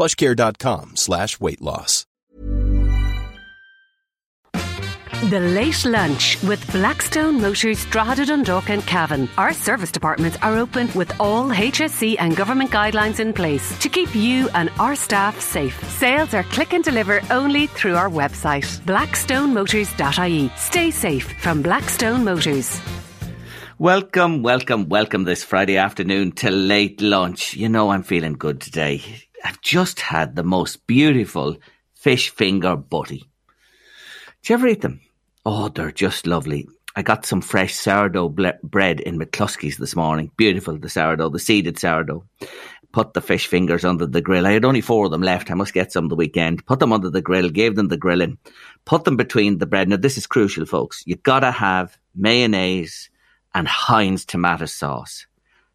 plushcare.com slash weight loss. The Late Lunch with Blackstone Motors Drogheda Dundalk and Cavan. Our service departments are open with all HSE and government guidelines in place to keep you and our staff safe. Sales are click and deliver only through our website, blackstonemotors.ie. Stay safe from Blackstone Motors. Welcome, welcome, welcome this Friday afternoon to late lunch. You know, I'm feeling good today. I've just had the most beautiful fish finger butty. Do you ever eat them? Oh, they're just lovely. I got some fresh sourdough ble- bread in McCluskey's this morning. Beautiful, the sourdough, the seeded sourdough. Put the fish fingers under the grill. I had only four of them left. I must get some the weekend. Put them under the grill, gave them the grilling. Put them between the bread. Now, this is crucial, folks. You gotta have mayonnaise and Heinz tomato sauce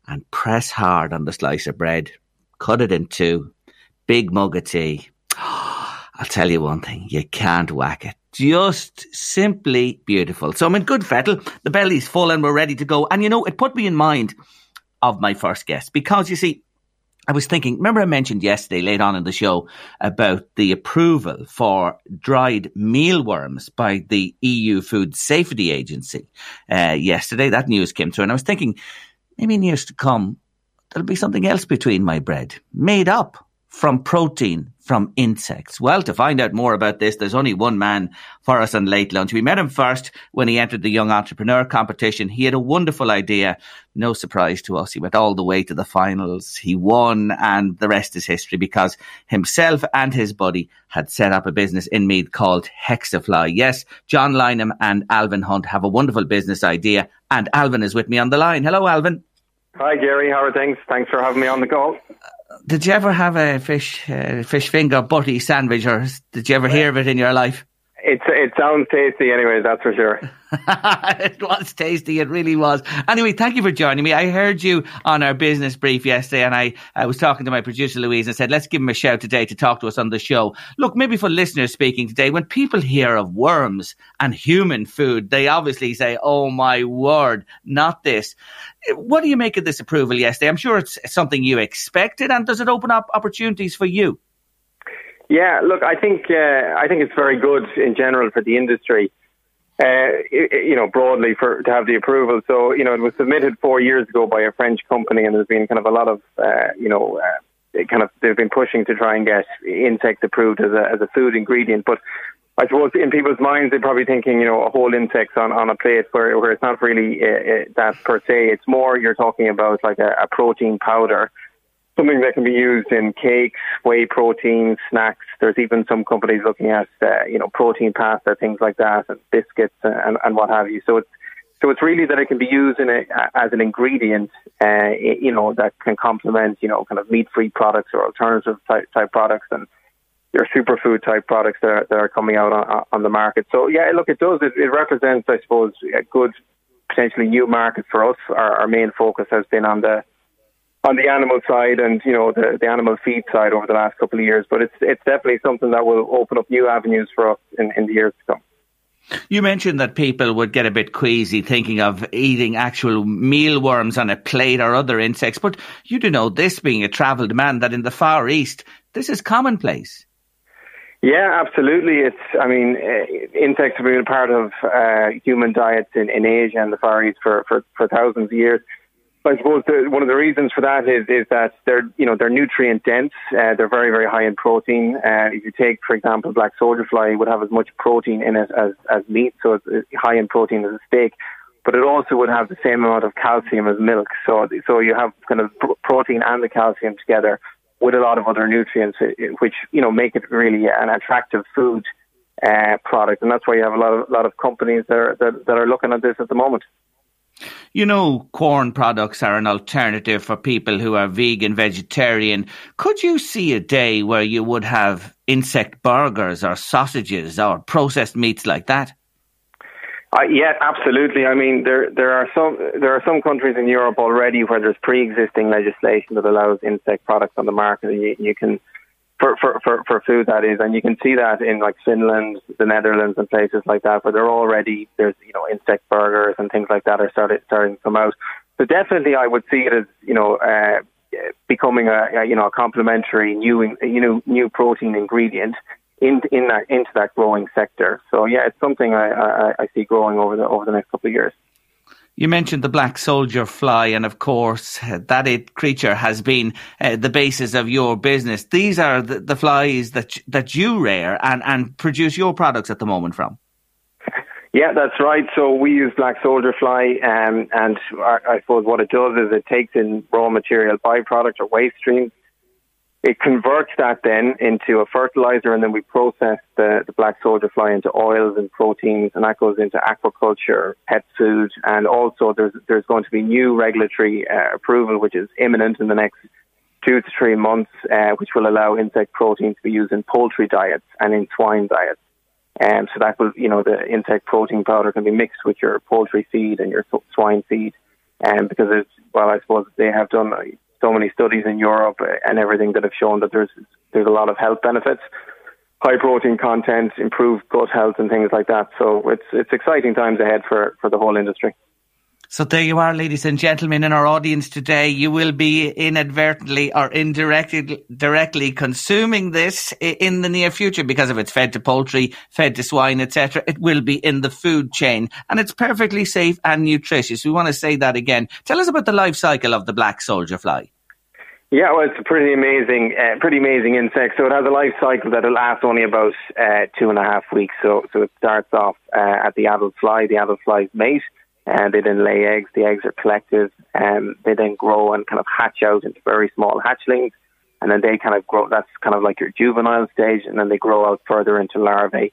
and press hard on the slice of bread. Cut it in two. Big mug of tea. I'll tell you one thing, you can't whack it. Just simply beautiful. So I'm in good fettle. The belly's full and we're ready to go. And you know, it put me in mind of my first guest because you see, I was thinking, remember I mentioned yesterday, late on in the show, about the approval for dried mealworms by the EU Food Safety Agency uh, yesterday. That news came through. And I was thinking, maybe in years to come, there'll be something else between my bread, made up from protein from insects. Well, to find out more about this, there's only one man for us on Late Lunch. We met him first when he entered the Young Entrepreneur competition. He had a wonderful idea. No surprise to us. He went all the way to the finals. He won and the rest is history because himself and his buddy had set up a business in Meath called Hexafly. Yes, John Lynham and Alvin Hunt have a wonderful business idea and Alvin is with me on the line. Hello, Alvin. Hi, Gary. How are things? Thanks for having me on the call. Did you ever have a fish uh, fish finger butty sandwich, or did you ever hear of it in your life? It's it sounds tasty, anyway. That's for sure. it was tasty. It really was. Anyway, thank you for joining me. I heard you on our business brief yesterday, and I, I was talking to my producer Louise and said, let's give him a shout today to talk to us on the show. Look, maybe for listeners speaking today, when people hear of worms and human food, they obviously say, "Oh my word, not this." What do you make of this approval yesterday? I'm sure it's something you expected, and does it open up opportunities for you? Yeah, look, I think uh, I think it's very good in general for the industry. Uh, you know, broadly for to have the approval. So, you know, it was submitted four years ago by a French company, and there's been kind of a lot of, uh, you know, uh, kind of they've been pushing to try and get insect approved as a as a food ingredient. But I suppose in people's minds, they're probably thinking, you know, a whole insect on, on a plate where where it's not really uh, uh, that per se. It's more you're talking about like a, a protein powder something that can be used in cakes, whey protein, snacks. There's even some companies looking at, uh, you know, protein pasta, things like that, and biscuits and, and what have you. So it's so it's really that it can be used in a, as an ingredient, uh, you know, that can complement, you know, kind of meat-free products or alternative type, type products and your superfood type products that are, that are coming out on, on the market. So yeah, look, it does. It, it represents, I suppose, a good potentially new market for us. Our, our main focus has been on the on the animal side and you know the, the animal feed side over the last couple of years. But it's it's definitely something that will open up new avenues for us in, in the years to come. You mentioned that people would get a bit queasy thinking of eating actual mealworms on a plate or other insects, but you do know this being a travelled man that in the Far East this is commonplace. Yeah, absolutely. It's, I mean, uh, insects have been a part of uh, human diets in, in Asia and the Far East for, for, for thousands of years I suppose the, one of the reasons for that is is that they're you know they're nutrient dense. Uh, they're very very high in protein. Uh, if you take, for example, black soldier fly, would have as much protein in it as as meat, so it's high in protein as a steak. But it also would have the same amount of calcium as milk. So so you have kind of protein and the calcium together with a lot of other nutrients, uh, which you know make it really an attractive food uh, product. And that's why you have a lot of lot of companies that are, that, that are looking at this at the moment. You know, corn products are an alternative for people who are vegan, vegetarian. Could you see a day where you would have insect burgers or sausages or processed meats like that? Uh, yeah, absolutely. I mean, there there are some there are some countries in Europe already where there's pre-existing legislation that allows insect products on the market. You, you can for, for, for, for food that is, and you can see that in like Finland, the Netherlands, and places like that, where they're already there's you know insect burgers and things like that are started starting to come out. So definitely, I would see it as you know uh, becoming a, a you know a complementary new you know new protein ingredient in in that into that growing sector. So yeah, it's something I, I, I see growing over the over the next couple of years. You mentioned the black soldier fly, and of course, that it creature has been uh, the basis of your business. These are the, the flies that that you rear and, and produce your products at the moment from. Yeah, that's right. So we use black soldier fly, um, and I, I suppose what it does is it takes in raw material byproducts or waste streams it converts that then into a fertilizer, and then we process the, the black soldier fly into oils and proteins, and that goes into aquaculture, pet food, and also there's there's going to be new regulatory uh, approval, which is imminent in the next two to three months, uh, which will allow insect protein to be used in poultry diets and in swine diets. And um, so that will, you know, the insect protein powder can be mixed with your poultry feed and your swine feed. And um, because it's, well, I suppose they have done so many studies in Europe uh, and everything that have shown that there's there's a lot of health benefits, high protein content, improved gut health, and things like that. So it's it's exciting times ahead for for the whole industry. So there you are, ladies and gentlemen, in our audience today. You will be inadvertently or indirectly directly consuming this in the near future because if it's fed to poultry, fed to swine, etc. It will be in the food chain, and it's perfectly safe and nutritious. We want to say that again. Tell us about the life cycle of the black soldier fly. Yeah, well, it's a pretty amazing, uh, pretty amazing insect. So it has a life cycle that will last only about uh, two and a half weeks. So, so it starts off uh, at the adult fly, the adult fly's mate, and they then lay eggs. The eggs are collected, and they then grow and kind of hatch out into very small hatchlings, and then they kind of grow. That's kind of like your juvenile stage, and then they grow out further into larvae.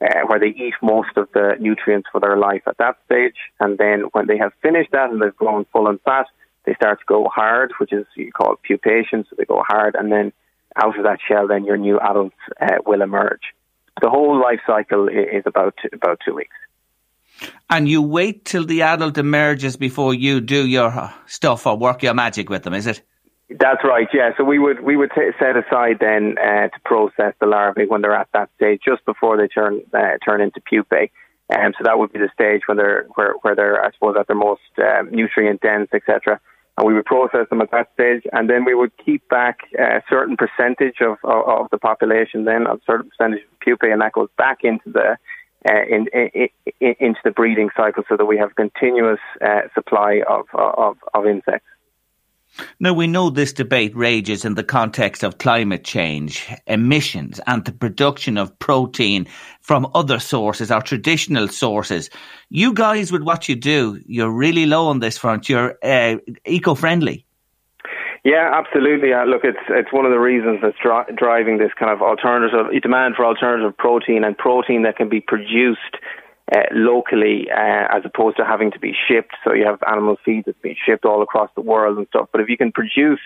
Uh, where they eat most of the nutrients for their life at that stage. And then when they have finished that and they've grown full and fat, they start to go hard, which is you call pupation. So they go hard, and then out of that shell, then your new adults uh, will emerge. The whole life cycle is about about two weeks. And you wait till the adult emerges before you do your stuff or work your magic with them, is it? That's right. Yeah. So we would we would t- set aside then uh, to process the larvae when they're at that stage, just before they turn uh, turn into pupae. And um, so that would be the stage when they're where, where they're I suppose at their most um, nutrient dense, etc and we would process them at that stage, and then we would keep back a certain percentage of, of, of the population, then a certain percentage of pupae, and that goes back into the uh, in, in, in, into the breeding cycle, so that we have continuous uh, supply of, of of insects. Now, we know this debate rages in the context of climate change, emissions, and the production of protein from other sources, our traditional sources. You guys, with what you do, you're really low on this front. You're uh, eco friendly. Yeah, absolutely. Uh, look, it's it's one of the reasons that's dri- driving this kind of alternative demand for alternative protein and protein that can be produced uh, locally uh, as opposed to having to be shipped. So you have animal feed that's being shipped all across the world and stuff. But if you can produce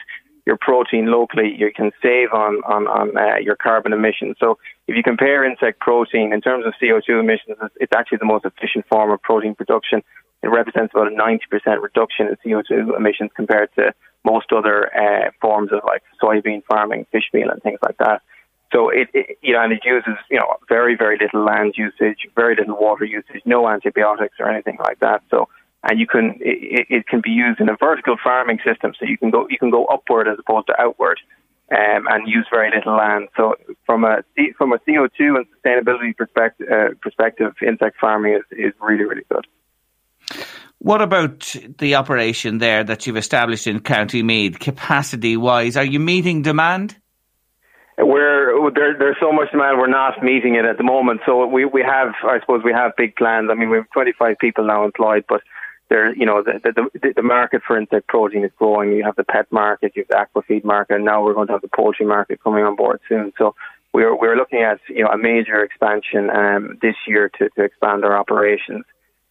your protein locally, you can save on on, on uh, your carbon emissions. So if you compare insect protein in terms of CO2 emissions, it's actually the most efficient form of protein production. It represents about a 90% reduction in CO2 emissions compared to most other uh, forms of like soybean farming, fish meal, and things like that. So it, it, you know, and it uses you know very very little land usage, very little water usage, no antibiotics or anything like that. So and you can it, it can be used in a vertical farming system, so you can go you can go upward as opposed to outward, um, and use very little land. So from a from a CO two and sustainability perspective, uh, perspective, insect farming is, is really really good. What about the operation there that you've established in County Meath, capacity wise? Are you meeting demand? We're there, there's so much demand. We're not meeting it at the moment. So we we have, I suppose, we have big plans. I mean, we have 25 people now employed, but there, you know, the, the the market for insect protein is growing. You have the pet market, you have the aqua feed market, and now we're going to have the poultry market coming on board soon. So we're we're looking at you know a major expansion um, this year to to expand our operations.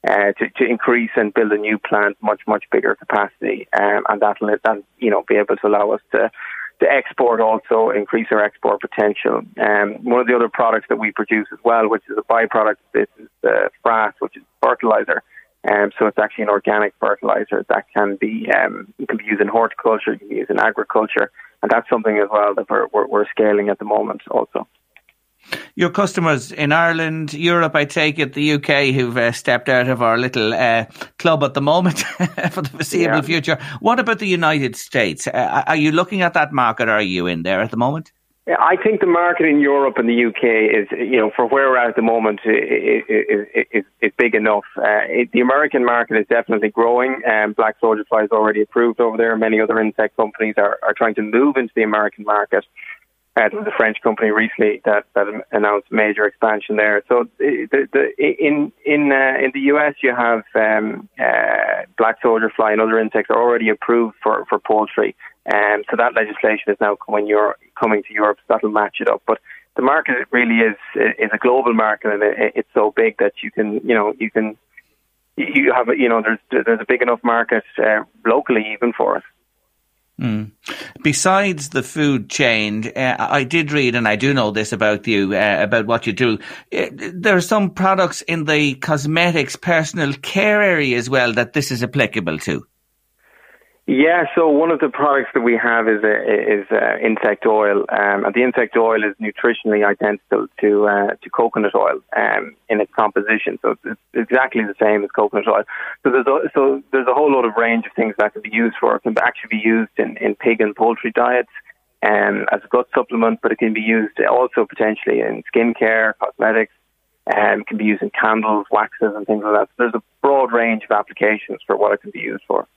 Uh, to, to increase and build a new plant, much much bigger capacity, um, and that'll that you know be able to allow us to to export also increase our export potential. Um, one of the other products that we produce as well, which is a byproduct this, is the frass, which is fertilizer. Um, so it's actually an organic fertilizer that can be um, can be used in horticulture, you can be used in agriculture, and that's something as well that we're, we're, we're scaling at the moment also. Your customers in Ireland, Europe, I take it, the UK, who've uh, stepped out of our little uh, club at the moment for the foreseeable yeah. future. What about the United States? Uh, are you looking at that market? Are you in there at the moment? I think the market in Europe and the UK is, you know, for where we're at at the moment, is, is, is big enough. Uh, it, the American market is definitely growing. Um, Black soldier fly is already approved over there. Many other insect companies are, are trying to move into the American market. Uh, there was a French company recently that, that announced major expansion there. So the, the, in in uh, in the US, you have um, uh, black soldier fly and other insects are already approved for, for poultry. Um, so that legislation is now coming, Europe, coming to Europe. So that'll match it up. But the market really is is a global market, and it, it's so big that you can you know you can you have you know there's there's a big enough market uh, locally even for us. Mm. Besides the food chain, uh, I did read, and I do know this about you, uh, about what you do. Uh, there are some products in the cosmetics, personal care area as well that this is applicable to. Yeah, so one of the products that we have is is uh, insect oil, um, and the insect oil is nutritionally identical to uh, to coconut oil um, in its composition. So it's exactly the same as coconut oil. So there's a, so there's a whole lot of range of things that can be used for. It can actually be used in, in pig and poultry diets um, as a gut supplement, but it can be used also potentially in skincare, cosmetics. Um, can be used in candles, waxes, and things like that. So there's a broad range of applications for what it can be used for.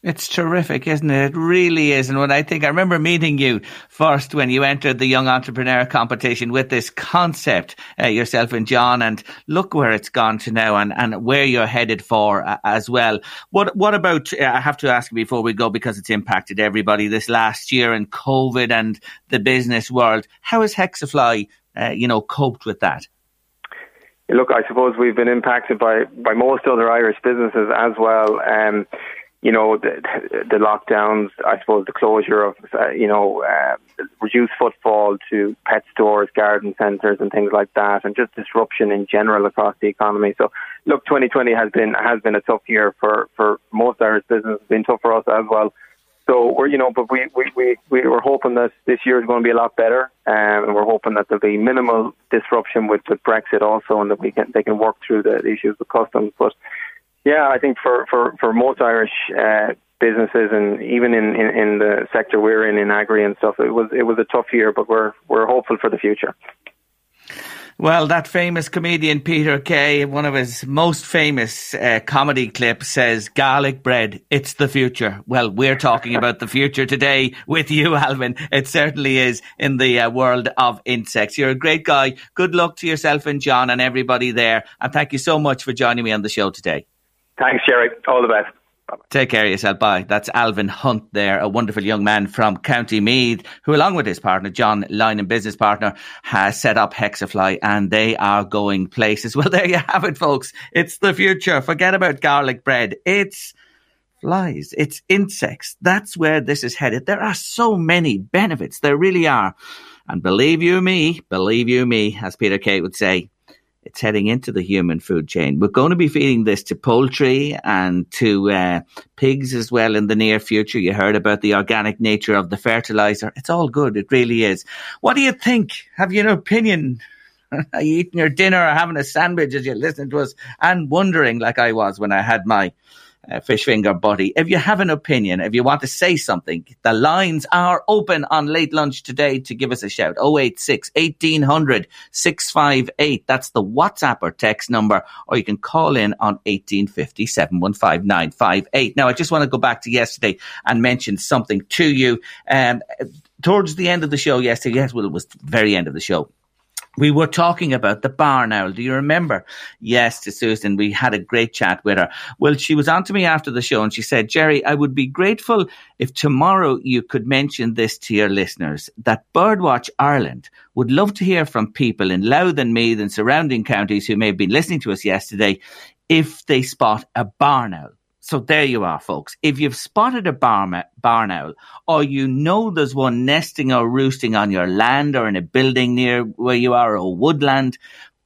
It's terrific, isn't it? It really is. And when I think, I remember meeting you first when you entered the Young Entrepreneur competition with this concept, uh, yourself and John, and look where it's gone to now and, and where you're headed for uh, as well. What, what about, uh, I have to ask before we go because it's impacted everybody this last year and COVID and the business world. How has Hexafly, uh, you know, coped with that? Look, I suppose we've been impacted by, by most other Irish businesses as well. Um, you know, the, the lockdowns, I suppose the closure of, uh, you know, uh, reduced footfall to pet stores, garden centres and things like that, and just disruption in general across the economy. So, look, 2020 has been, has been a tough year for, for most Irish businesses, it's been tough for us as well. So we're, you know, but we, we, we, we were hoping that this year is going to be a lot better, um, and we're hoping that there'll be minimal disruption with, with Brexit also, and that we can, they can work through the issues with customs. But yeah, I think for, for, for most Irish uh, businesses and even in, in, in the sector we're in, in agri and stuff, it was it was a tough year, but we're we're hopeful for the future. Well, that famous comedian Peter Kay, one of his most famous uh, comedy clips says, garlic bread, it's the future. Well, we're talking about the future today with you, Alvin. It certainly is in the uh, world of insects. You're a great guy. Good luck to yourself and John and everybody there. And thank you so much for joining me on the show today. Thanks, Jerry. All the best. Take care of yourself. Bye. That's Alvin Hunt there, a wonderful young man from County Meath, who, along with his partner, John and business partner, has set up Hexafly and they are going places. Well, there you have it, folks. It's the future. Forget about garlic bread. It's flies. It's insects. That's where this is headed. There are so many benefits. There really are. And believe you me, believe you me, as Peter Kay would say, it's heading into the human food chain. We're going to be feeding this to poultry and to uh, pigs as well in the near future. You heard about the organic nature of the fertilizer. It's all good. It really is. What do you think? Have you an opinion? Are you eating your dinner or having a sandwich as you're listening to us and wondering, like I was when I had my uh, fish finger buddy. If you have an opinion, if you want to say something, the lines are open on late lunch today to give us a shout. 086 1800 658. That's the WhatsApp or text number, or you can call in on 1850 715 958. Now, I just want to go back to yesterday and mention something to you. Um, towards the end of the show yesterday, yes, well, it was the very end of the show we were talking about the barn owl. Do you remember? Yes, to Susan. We had a great chat with her. Well, she was on to me after the show and she said, Jerry, I would be grateful if tomorrow you could mention this to your listeners that Birdwatch Ireland would love to hear from people in Louth and Meath and surrounding counties who may have been listening to us yesterday if they spot a barn owl. So there you are, folks. If you've spotted a barn, owl or you know there's one nesting or roosting on your land or in a building near where you are or woodland,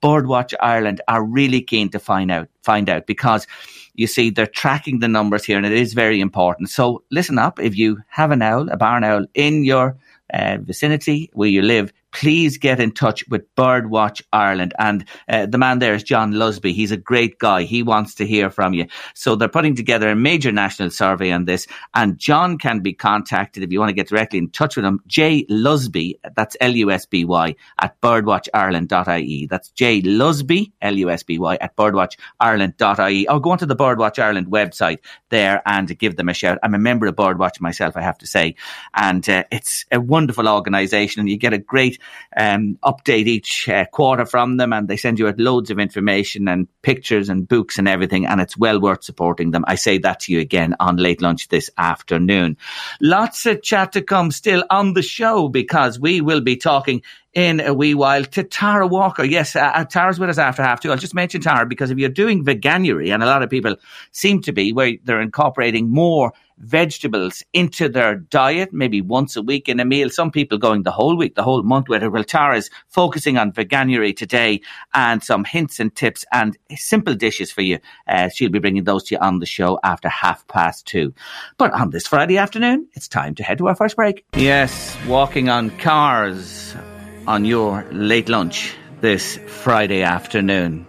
Birdwatch Ireland are really keen to find out, find out because you see they're tracking the numbers here and it is very important. So listen up. If you have an owl, a barn owl in your uh, vicinity where you live, please get in touch with Birdwatch Ireland. And uh, the man there is John Lusby. He's a great guy. He wants to hear from you. So they're putting together a major national survey on this. And John can be contacted if you want to get directly in touch with him. J Lusby, that's L U S B Y, at birdwatchireland.ie. That's J Lusby, L U S B Y, at birdwatchireland.ie. Or go onto the Birdwatch Ireland website there and give them a shout. I'm a member of Birdwatch myself, I have to say. And uh, it's a wonderful organisation and you get a great um, update each uh, quarter from them, and they send you out loads of information and pictures and books and everything, and it's well worth supporting them. I say that to you again on late lunch this afternoon. Lots of chat to come still on the show because we will be talking in a wee while to Tara Walker. Yes, uh, uh, Tara's with us after half two. I'll just mention Tara because if you're doing veganuary, and a lot of people seem to be, where they're incorporating more vegetables into their diet, maybe once a week in a meal. Some people going the whole week, the whole month with it. Well, Tara's focusing on veganuary today and some hints and tips and simple dishes for you. Uh, she'll be bringing those to you on the show after half past two. But on this Friday afternoon, it's time to head to our first break. Yes, walking on cars on your late lunch this Friday afternoon.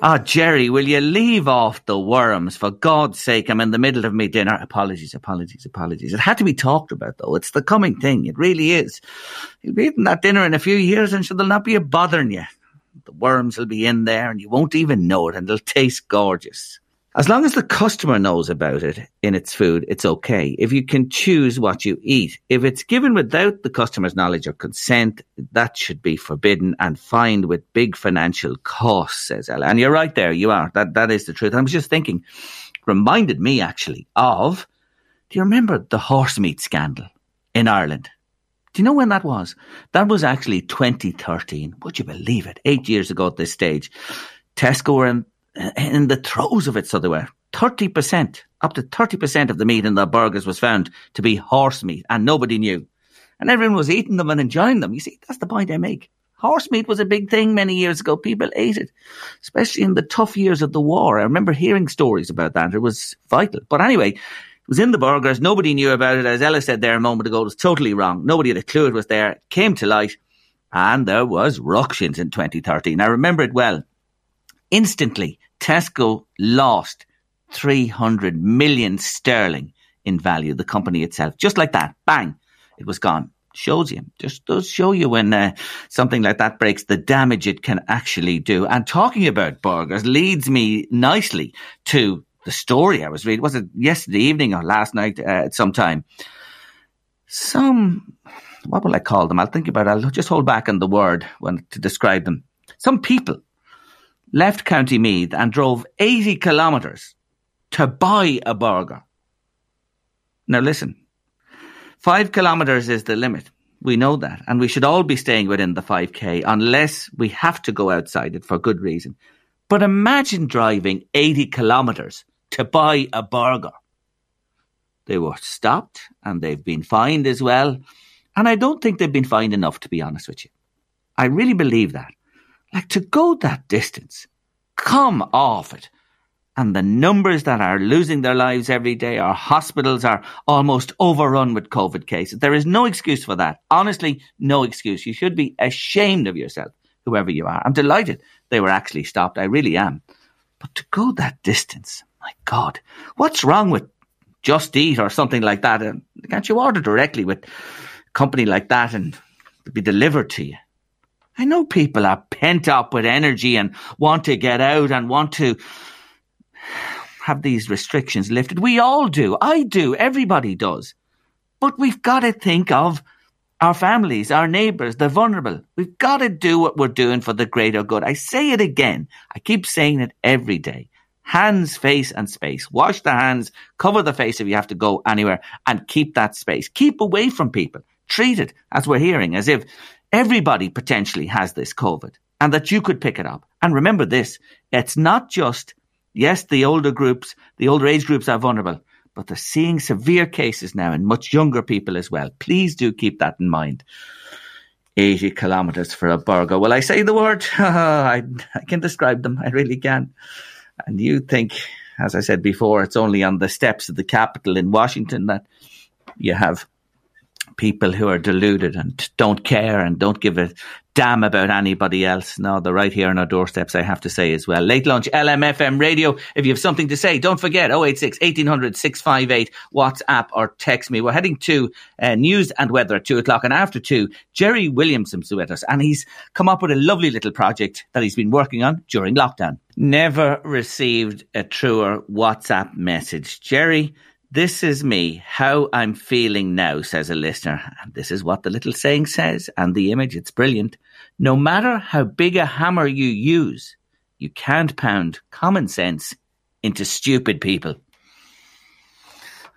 Ah, oh, Jerry, will you leave off the worms? For God's sake, I'm in the middle of my dinner. Apologies, apologies, apologies. It had to be talked about, though. It's the coming thing. It really is. You'll be eating that dinner in a few years and there'll not be bothering you. The worms will be in there and you won't even know it and it'll taste gorgeous. As long as the customer knows about it in its food, it's okay. If you can choose what you eat, if it's given without the customer's knowledge or consent, that should be forbidden and fined with big financial costs, says Ella. And you're right there, you are. That that is the truth. I was just thinking, reminded me actually of do you remember the horse meat scandal in Ireland? Do you know when that was? That was actually 2013. Would you believe it? Eight years ago at this stage. Tesco were in in the throes of it, so they were. 30%, up to 30% of the meat in the burgers was found to be horse meat, and nobody knew. And everyone was eating them and enjoying them. You see, that's the point I make. Horse meat was a big thing many years ago. People ate it, especially in the tough years of the war. I remember hearing stories about that. It was vital. But anyway, it was in the burgers. Nobody knew about it. As Ella said there a moment ago, it was totally wrong. Nobody had a clue it was there. It came to light, and there was ructions in 2013. I remember it well. Instantly, Tesco lost 300 million sterling in value, the company itself. Just like that, bang, it was gone. Shows you, just does show you when uh, something like that breaks, the damage it can actually do. And talking about burgers leads me nicely to the story I was reading. Was it yesterday evening or last night uh, at some time? Some, what will I call them? I'll think about it. I'll just hold back on the word when to describe them. Some people left County Meath and drove 80 kilometres to buy a burger. Now listen, five kilometres is the limit. We know that. And we should all be staying within the 5K unless we have to go outside it for good reason. But imagine driving 80 kilometres to buy a burger. They were stopped and they've been fined as well. And I don't think they've been fined enough, to be honest with you. I really believe that. Like to go that distance, come off it. And the numbers that are losing their lives every day, our hospitals are almost overrun with COVID cases. There is no excuse for that. Honestly, no excuse. You should be ashamed of yourself, whoever you are. I'm delighted they were actually stopped. I really am. But to go that distance, my God, what's wrong with Just Eat or something like that? And can't you order directly with a company like that and be delivered to you? I know people are pent up with energy and want to get out and want to have these restrictions lifted. We all do. I do. Everybody does. But we've got to think of our families, our neighbours, the vulnerable. We've got to do what we're doing for the greater good. I say it again. I keep saying it every day. Hands, face, and space. Wash the hands, cover the face if you have to go anywhere, and keep that space. Keep away from people. Treat it, as we're hearing, as if Everybody potentially has this COVID and that you could pick it up. And remember this, it's not just, yes, the older groups, the older age groups are vulnerable, but they're seeing severe cases now in much younger people as well. Please do keep that in mind. 80 kilometers for a burger. Well, I say the word, I, I can describe them. I really can. And you think, as I said before, it's only on the steps of the Capitol in Washington that you have people who are deluded and don't care and don't give a damn about anybody else. No, they're right here on our doorsteps, I have to say as well. Late lunch, LMFM radio. If you have something to say, don't forget 086 1800 658 WhatsApp or text me. We're heading to uh, news and weather at two o'clock and after two, Jerry Williamson's with us and he's come up with a lovely little project that he's been working on during lockdown. Never received a truer WhatsApp message. Jerry, this is me, how I'm feeling now, says a listener. And this is what the little saying says, and the image, it's brilliant. No matter how big a hammer you use, you can't pound common sense into stupid people.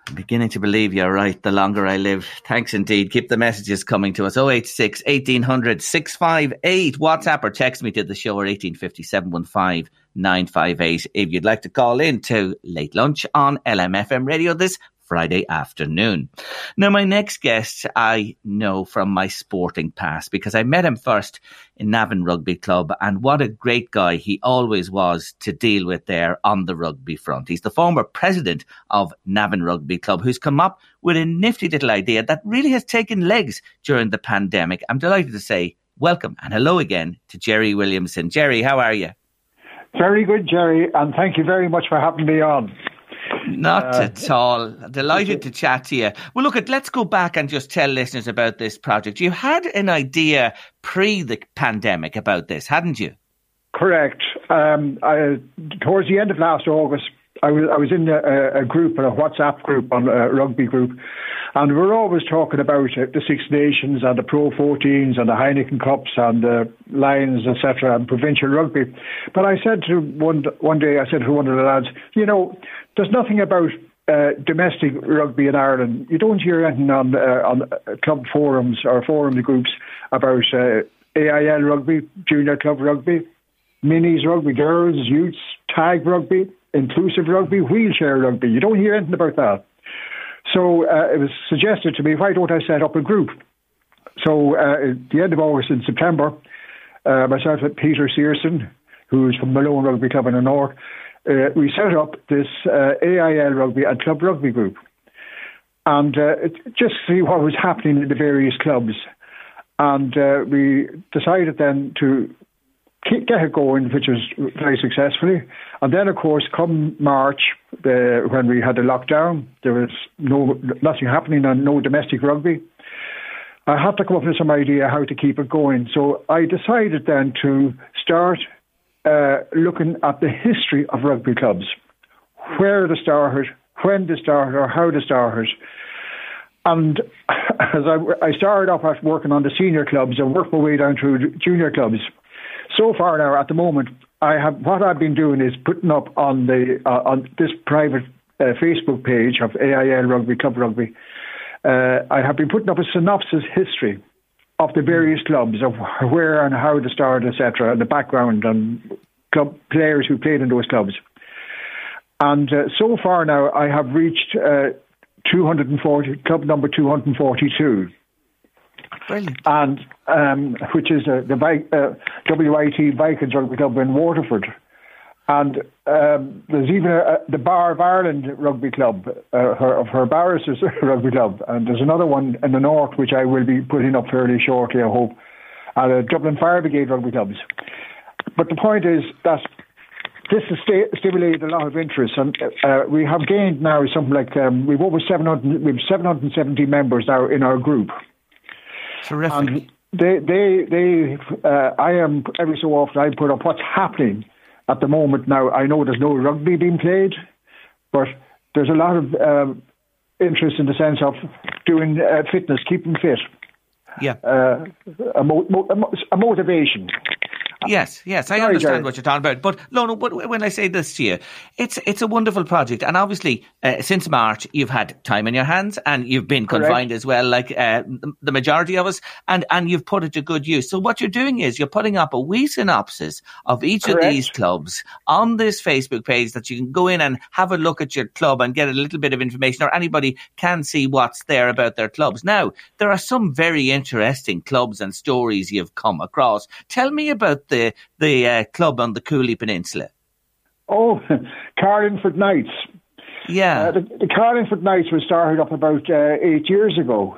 I'm beginning to believe you're right the longer I live. Thanks indeed. Keep the messages coming to us. 086 1800 658. WhatsApp or text me to the show or 1850 715 958 if you'd like to call in to Late Lunch on LMFM Radio this Friday afternoon. Now, my next guest I know from my sporting past because I met him first in Navan Rugby Club, and what a great guy he always was to deal with there on the rugby front. He's the former president of Navan Rugby Club, who's come up with a nifty little idea that really has taken legs during the pandemic. I'm delighted to say welcome and hello again to Jerry Williamson. Jerry, how are you? Very good, Jerry, and thank you very much for having me on. Not uh, at all. Delighted to chat to you. Well, look, at let's go back and just tell listeners about this project. You had an idea pre the pandemic about this, hadn't you? Correct. Um, I, towards the end of last August, I was, I was in a, a group, a WhatsApp group, on a rugby group, and we're always talking about the Six Nations and the Pro 14s and the Heineken Cups and the Lions, etc., and provincial rugby. But I said to one one day, I said to one of the lads, you know, there's nothing about uh, domestic rugby in Ireland. You don't hear anything on uh, on club forums or forum groups about uh, AIL rugby, junior club rugby, minis rugby, girls, youths, tag rugby, inclusive rugby, wheelchair rugby. You don't hear anything about that. So uh, it was suggested to me, why don't I set up a group? So uh, at the end of August and September, uh, myself and Peter Searson, who's from Malone Rugby Club in the North, uh, we set up this uh, AIL rugby and club rugby group, and uh, just see what was happening in the various clubs. And we decided then to get it going, which was very successfully. And then, of course, come March, the, when we had the lockdown, there was no nothing happening and no domestic rugby. I had to come up with some idea how to keep it going. So I decided then to start uh, looking at the history of rugby clubs, where they started, when they started, or how they started. And as I, I started off working on the senior clubs and worked my way down through junior clubs. So far now, at the moment, I have what I've been doing is putting up on the uh, on this private uh, Facebook page of AIL Rugby Club Rugby. Uh, I have been putting up a synopsis history of the various clubs of where and how they started, etc., and the background and club players who played in those clubs. And uh, so far now, I have reached uh, 240, club number 242. Brilliant. And um, which is uh, the uh, WIT Vikings Rugby Club in Waterford. And um, there's even a, the Bar of Ireland Rugby Club, uh, her, of her barristers Rugby Club. And there's another one in the north, which I will be putting up fairly shortly, I hope, at the Dublin Fire Brigade Rugby Clubs. But the point is that this has stimulated a lot of interest, and uh, we have gained now something like um, we've over 700, we've 770 members now in our group. Terrific. And they, they, they. Uh, I am every so often I put up what's happening at the moment. Now I know there's no rugby being played, but there's a lot of um, interest in the sense of doing uh, fitness, keeping fit. Yeah. Uh, a, mo- mo- a motivation. Yes, yes, I Sorry, understand Jerry. what you're talking about. But Lona, but when I say this to you, it's it's a wonderful project, and obviously uh, since March you've had time in your hands, and you've been Correct. confined as well, like uh, the- majority of us, and and you've put it to good use. So what you're doing is you're putting up a wee synopsis of each of these clubs on this Facebook page that you can go in and have a look at your club and get a little bit of information, or anybody can see what's there about their clubs. Now there are some very interesting clubs and stories you've come across. Tell me about the the uh, club on the Cooley Peninsula. Oh, Carlingford Knights. Yeah, Uh, the, the Carlingford Knights was started up about uh, eight years ago,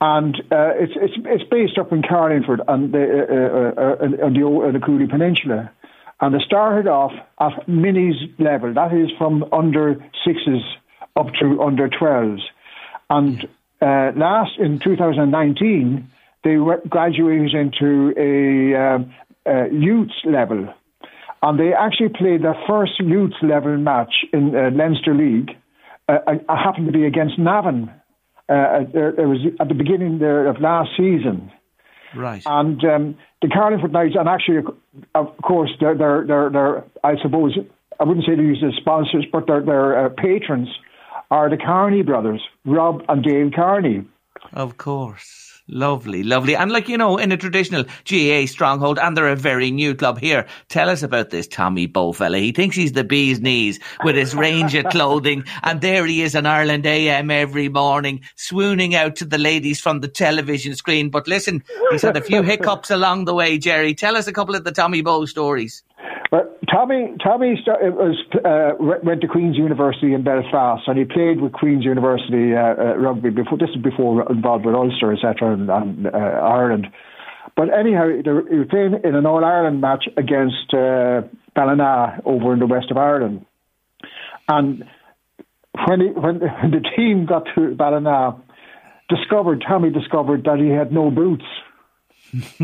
and uh, it's it's it's based up in Carlingford on the uh, uh, uh, the, uh, the Cooley Peninsula, and they started off at minis level. That is from under sixes up to under twelves, and uh, last in 2019 they graduated into a um, uh, youth level and they actually played their first youth level match in uh, Leinster League. Uh, happened to be against Navan. Uh, there, it was at the beginning there of last season, right. and um, the Carlingford Knights, and actually, of course, they're, they're, they're, they're I suppose I wouldn't say they're used as sponsors, but their their uh, patrons are the Kearney brothers, Rob and Dave Kearney. Of course. Lovely, lovely. And like, you know, in a traditional GA stronghold, and they're a very new club here. Tell us about this Tommy Bowe fella. He thinks he's the bee's knees with his range of clothing. And there he is on Ireland AM every morning, swooning out to the ladies from the television screen. But listen, he's had a few hiccups along the way, Jerry. Tell us a couple of the Tommy Bowe stories. But Tommy, Tommy it was, uh, went to Queen's University in Belfast, and he played with Queen's University uh, uh, rugby before. This is before involved with Ulster, etc., and, and uh, Ireland. But anyhow, he was playing in an All Ireland match against uh, Ballina over in the west of Ireland, and when he, when the team got to Ballina, discovered Tommy discovered that he had no boots.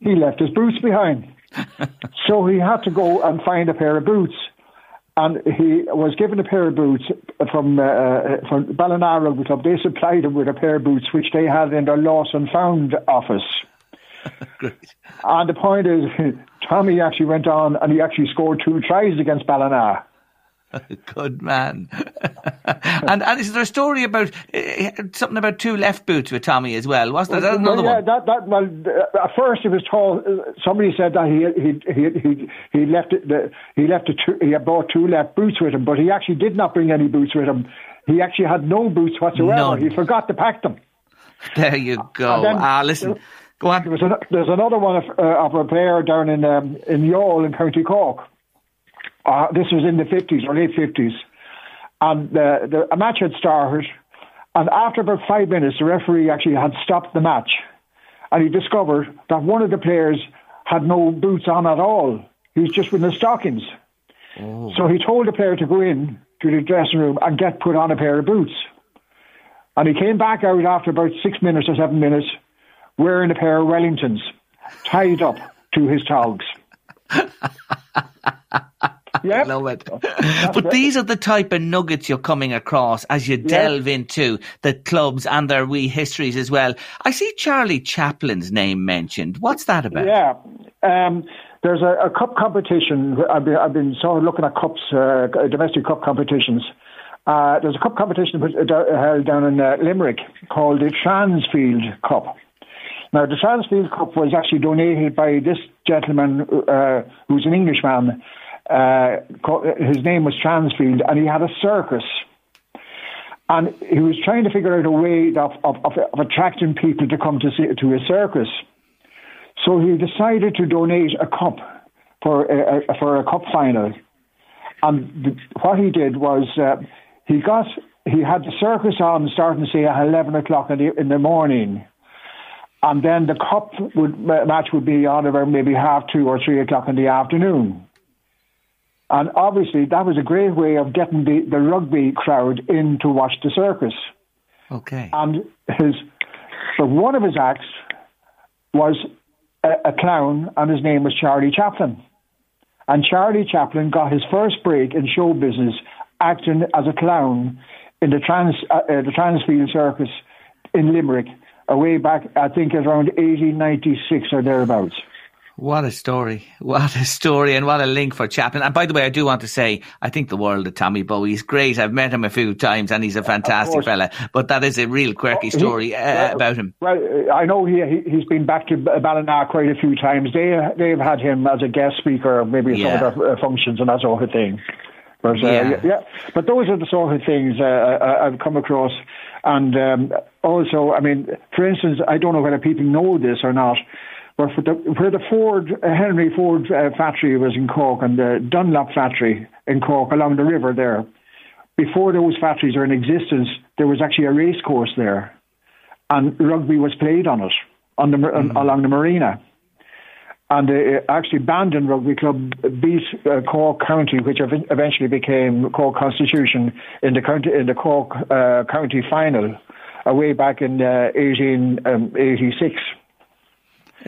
he left his boots behind. So he had to go and find a pair of boots. And he was given a pair of boots from uh, from Ballina Rugby Club. They supplied him with a pair of boots which they had in their lost and found office. And the point is, Tommy actually went on and he actually scored two tries against Ballina. Good man. and, and is there a story about uh, something about two left boots with Tommy as well? Was there Is that another yeah, one? that that well, uh, at first it was told. Uh, somebody said that he he he he, he left it. The, he left. Two, he had brought two left boots with him, but he actually did not bring any boots with him. He actually had no boots whatsoever. None. He forgot to pack them. There you go. And then- ah, listen. Go There on. was an, there's another one of, uh, of a player down in um, in Youghal in County Cork. Uh, this was in the 50s or late 50s. And uh, the, a match had started. And after about five minutes, the referee actually had stopped the match. And he discovered that one of the players had no boots on at all. He was just with the stockings. So he told the player to go in to the dressing room and get put on a pair of boots. And he came back out after about six minutes or seven minutes wearing a pair of Wellingtons tied up to his togs. yeah. Love it. but these are the type of nuggets you're coming across as you delve into the clubs and their wee histories as well. I see Charlie Chaplin's name mentioned. What's that about? Yeah. Um, there's a, a cup competition. I've been, I've been sort of looking at cups, uh, domestic cup competitions. Uh, there's a cup competition uh, held down in uh, Limerick called the Transfield Cup. Now, the Transfield Cup was actually donated by this gentleman uh, who's an Englishman. Uh, his name was Transfield, and he had a circus. And he was trying to figure out a way of, of, of, attracting people to come to see, to his circus. So he decided to donate a cup for a, a, for a cup final. And the, what he did was uh, he got he had the circus on starting say at eleven o'clock in the, in the morning, and then the cup would, match would be on around maybe half two or three o'clock in the afternoon. And obviously, that was a great way of getting the, the rugby crowd in to watch the circus. Okay. And his, so one of his acts was a, a clown, and his name was Charlie Chaplin. And Charlie Chaplin got his first break in show business acting as a clown in the trans uh, uh, the Transfield Circus in Limerick, way back I think around 1896 or thereabouts. What a story. What a story and what a link for Chaplin. And by the way, I do want to say, I think the world of Tommy Bowe. He's great. I've met him a few times and he's a fantastic fella. But that is a real quirky story uh, about him. Well, I know he, he, has been back to Ballina quite a few times. They, they've had him as a guest speaker, maybe yeah. some of uh, functions and that sort of thing. But, uh, yeah. yeah. but those are the sort of things uh, uh, I've come across. And um, also, I mean, for instance, I don't know whether people know this or not, but for the, where the Ford, uh, Henry Ford uh, factory was in Cork and the Dunlop factory in Cork along the river there, before those factories were in existence, there was actually a race course there. And rugby was played on it, on the, mm-hmm. along the marina. And uh, actually, Bandon Rugby Club beat uh, Cork County, which eventually became Cork Constitution, in the county in the Cork uh, County final, uh, way back in 1886. Uh,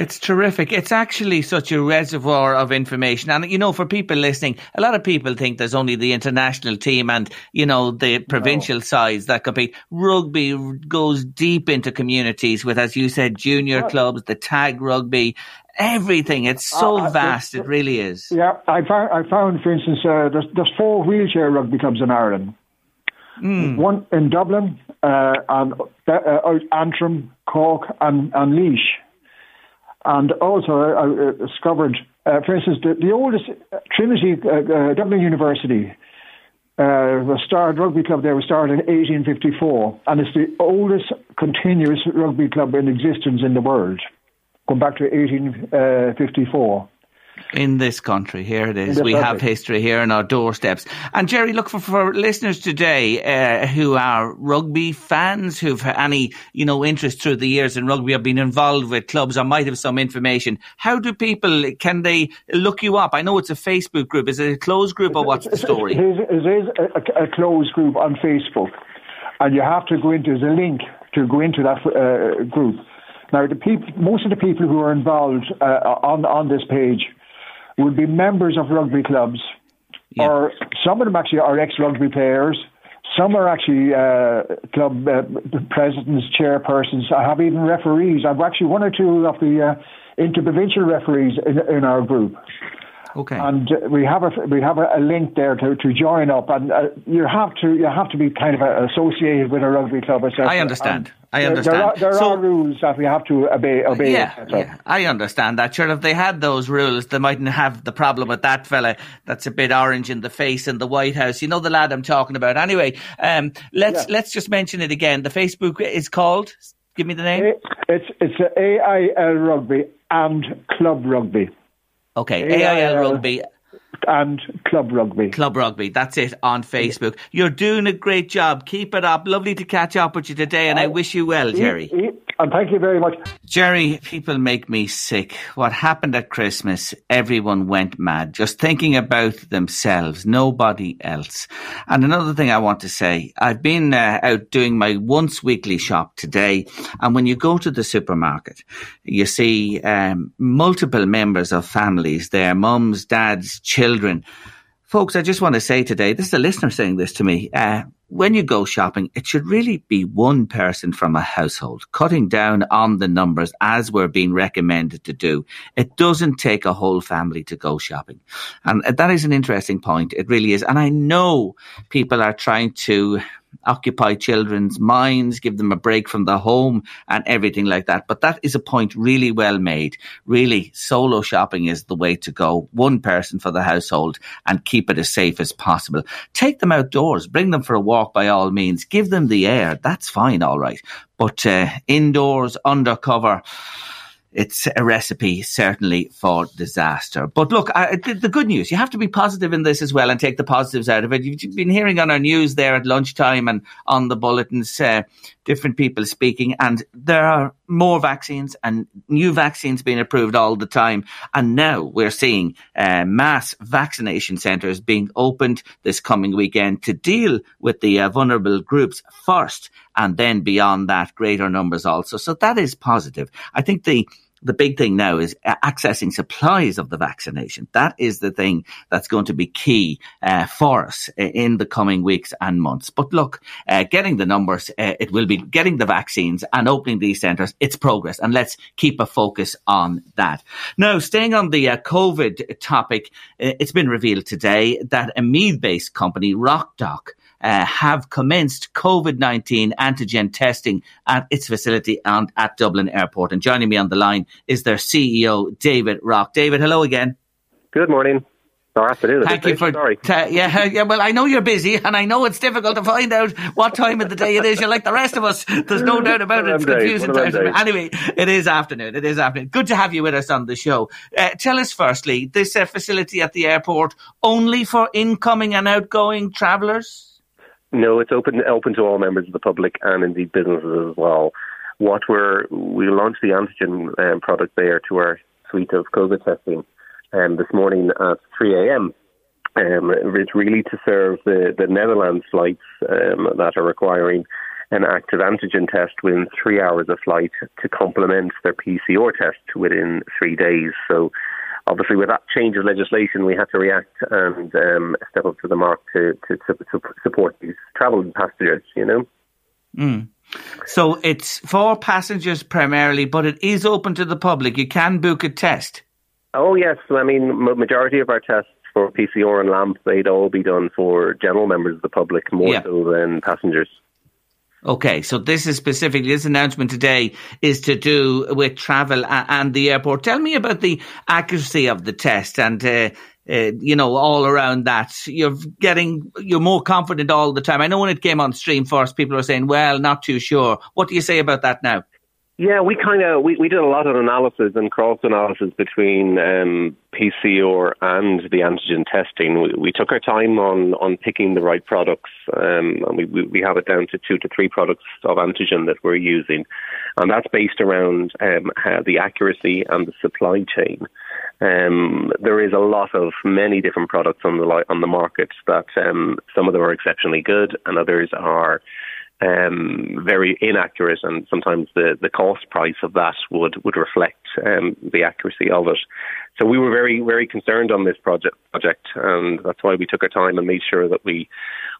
it's terrific. It's actually such a reservoir of information. And, you know, for people listening, a lot of people think there's only the international team and, you know, the provincial no. sides that compete. Rugby goes deep into communities with, as you said, junior clubs, the tag rugby, everything. It's so uh, vast. It, it, really is. Yeah. I found, I found for instance, uh, there's, there's four wheelchair rugby clubs in Ireland. Mm. One in Dublin, uh, and uh, Antrim, Cork, and, and Laois. And also, I discovered, uh, for instance, the, the oldest Trinity, uh, uh, Dublin University, uh, was started rugby club there was started in 1854, and it's the oldest continuous rugby club in existence in the world, going back to 1854 in this country. Here it is. We country. have history here on our doorsteps. And Jerry, look for, for listeners today uh, who are rugby fans, who've had any you know interest through the years in rugby, have been involved with clubs, or might have some information. How do people can they look you up? I know it's a Facebook group. Is it a closed group, or what's the story? It is, it is a, a closed group on Facebook, and you have to go into the link to go into that uh, group. Now, the people, most of the people who are involved uh, on on this page would be members of rugby clubs, yeah. or some of them actually are ex-rugby players. Some are actually uh, club uh, presidents, chairpersons. I have even referees. I've actually one or two of the uh, interprovincial referees in, in our group. Okay. And we have a we have a, a link there to, to join up, and uh, you have to you have to be kind of associated with a rugby club. Etc. I understand. And I understand. There, are, there so, are, rules that we have to obey. obey yeah, yeah, I understand that. Sure, if they had those rules, they mightn't have the problem with that fella that's a bit orange in the face in the White House. You know the lad I'm talking about. Anyway, um, let's yeah. let's just mention it again. The Facebook is called. Give me the name. It's it's AIL Rugby and Club Rugby. Okay, AIL Rugby and Club Rugby. Club Rugby, that's it on Facebook. You're doing a great job. Keep it up. Lovely to catch up with you today, and I, I wish you well, Jerry. And thank you very much. Jerry, people make me sick. What happened at Christmas, everyone went mad, just thinking about themselves, nobody else. And another thing I want to say, I've been uh, out doing my once weekly shop today, and when you go to the supermarket, you see um, multiple members of families there, mums, dads, children. Folks, I just want to say today, this is a listener saying this to me. Uh, when you go shopping, it should really be one person from a household, cutting down on the numbers as we're being recommended to do. It doesn't take a whole family to go shopping. And that is an interesting point. It really is. And I know people are trying to occupy children's minds, give them a break from the home and everything like that. But that is a point really well made. Really, solo shopping is the way to go. One person for the household and keep it as safe as possible. Take them outdoors, bring them for a walk by all means, give them the air. That's fine, all right. But uh, indoors, undercover, it's a recipe certainly for disaster. But look, I, the, good news, you have to be positive in this as well and take the positives out of it. You've been hearing on our news there at lunchtime and on the bulletins, uh, different people speaking, and there are more vaccines and new vaccines being approved all the time. And now we're seeing uh, mass vaccination centres being opened this coming weekend to deal with the uh, vulnerable groups first, and then beyond that, greater numbers also. So that is positive. I think the the big thing now is accessing supplies of the vaccination. That is the thing that's going to be key uh, for us in the coming weeks and months. But look, uh, getting the numbers, uh, it will be getting the vaccines and opening these centres. It's progress, and let's keep a focus on that. Now, staying on the uh, COVID topic, uh, it's been revealed today that a Meath-based company, RocDoc, uh, have commenced COVID 19 antigen testing at its facility and at Dublin Airport. And joining me on the line is their CEO, David Rock. David, hello again. Good morning. Or afternoon. Thank you for sorry. T- yeah, yeah. Well, I know you're busy, and I know it's difficult to find out what time of the day it is. You're like the rest of us. There's no doubt about it. It's confusing times. Anyway, it is afternoon. It is afternoon. Good to have you with us on the show. Uh, tell us firstly, this uh, facility at the airport only for incoming and outgoing travellers. No, it's open open to all members of the public and indeed businesses as well. What we're we launched the antigen um, product there to our suite of COVID testing um, this morning at 3 a.m. Um, it's really to serve the, the Netherlands flights um, that are requiring an active antigen test within three hours of flight to complement their PCR test within three days. So obviously, with that change of legislation, we had to react and um, step up to the mark to, to, to, to support these travel passengers, you know. Mm. So it's for passengers primarily, but it is open to the public. You can book a test. Oh, yes. I mean, majority of our tests for PCR and LAMP, they'd all be done for general members of the public more yeah. so than passengers. Okay, so this is specifically this announcement today is to do with travel and the airport. Tell me about the accuracy of the test and uh, uh, you know all around that. You're getting you're more confident all the time. I know when it came on stream first, people were saying, "Well, not too sure." What do you say about that now? Yeah, we kind of we, we did a lot of analysis and cross analysis between um, PCR and the antigen testing. We, we, took our time on, on picking the right products, um, and we, we have it down to two to three products of antigen that we're using, and that's based around um, the accuracy and the supply chain. Um, there is a lot of many different products on the on the market that um, some of them are exceptionally good, and others are um, very inaccurate, and sometimes the, the cost price of that would would reflect um, the accuracy of it. So we were very very concerned on this project project, and that's why we took our time and made sure that we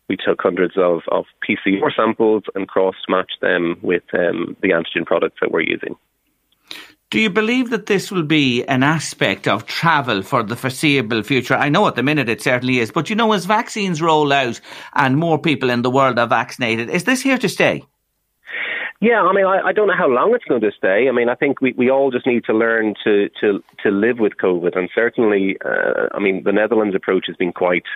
we took hundreds of, of PCR samples and cross matched them with um, the antigen products that we're using. Do you believe that this will be an aspect of travel for the foreseeable future? I know at the minute it certainly is, but you know, as vaccines roll out and more people in the world are vaccinated, is this here to stay? Yeah, I mean, I, I don't know how long it's going to stay. I mean, I think we, we all just need to learn to, to, to live with COVID. And certainly, uh, I mean, the Netherlands approach has been quite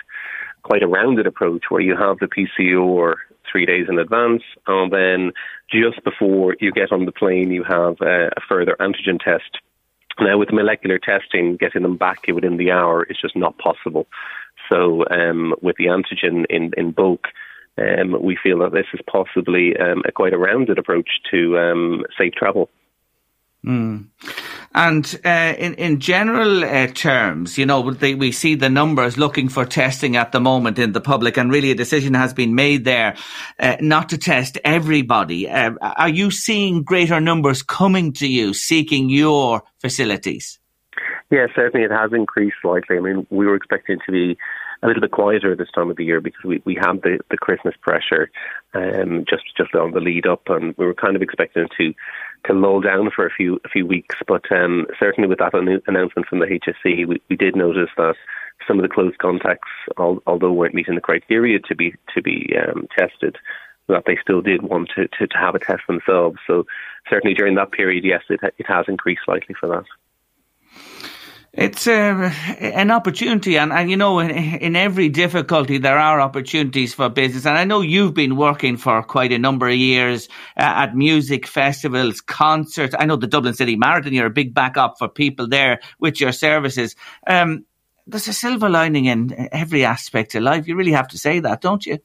quite a rounded approach where you have the PCR three days in advance, and then just before you get on the plane, you have a, a further antigen test. Now, with molecular testing, getting them back within the hour is just not possible. So, um, with the antigen in, in bulk, um, we feel that this is possibly um, a quite a rounded approach to um, safe travel. Mm. And uh, in in general uh, terms, you know, we see the numbers looking for testing at the moment in the public, and really a decision has been made there uh, not to test everybody. Uh, are you seeing greater numbers coming to you seeking your facilities? Yeah, certainly it has increased slightly. I mean, we were expecting to be a little bit quieter this time of the year because we, we had the, the Christmas pressure um, just just on the lead up, and we were kind of expecting to to lull down for a few a few weeks. But um, certainly with that announcement from the HSE, we, we did notice that some of the close contacts, although weren't meeting the criteria to be to be um, tested, that they still did want to, to, to have a test themselves. So certainly during that period, yes, it it has increased slightly for that. It's uh, an opportunity, and, and you know, in, in, every difficulty, there are opportunities for business. And I know you've been working for quite a number of years uh, at music festivals, concerts. I know the Dublin City Marathon, you're a big backup for people there with your services. Um, there's a silver lining in every aspect of life. You really have to say that, don't you?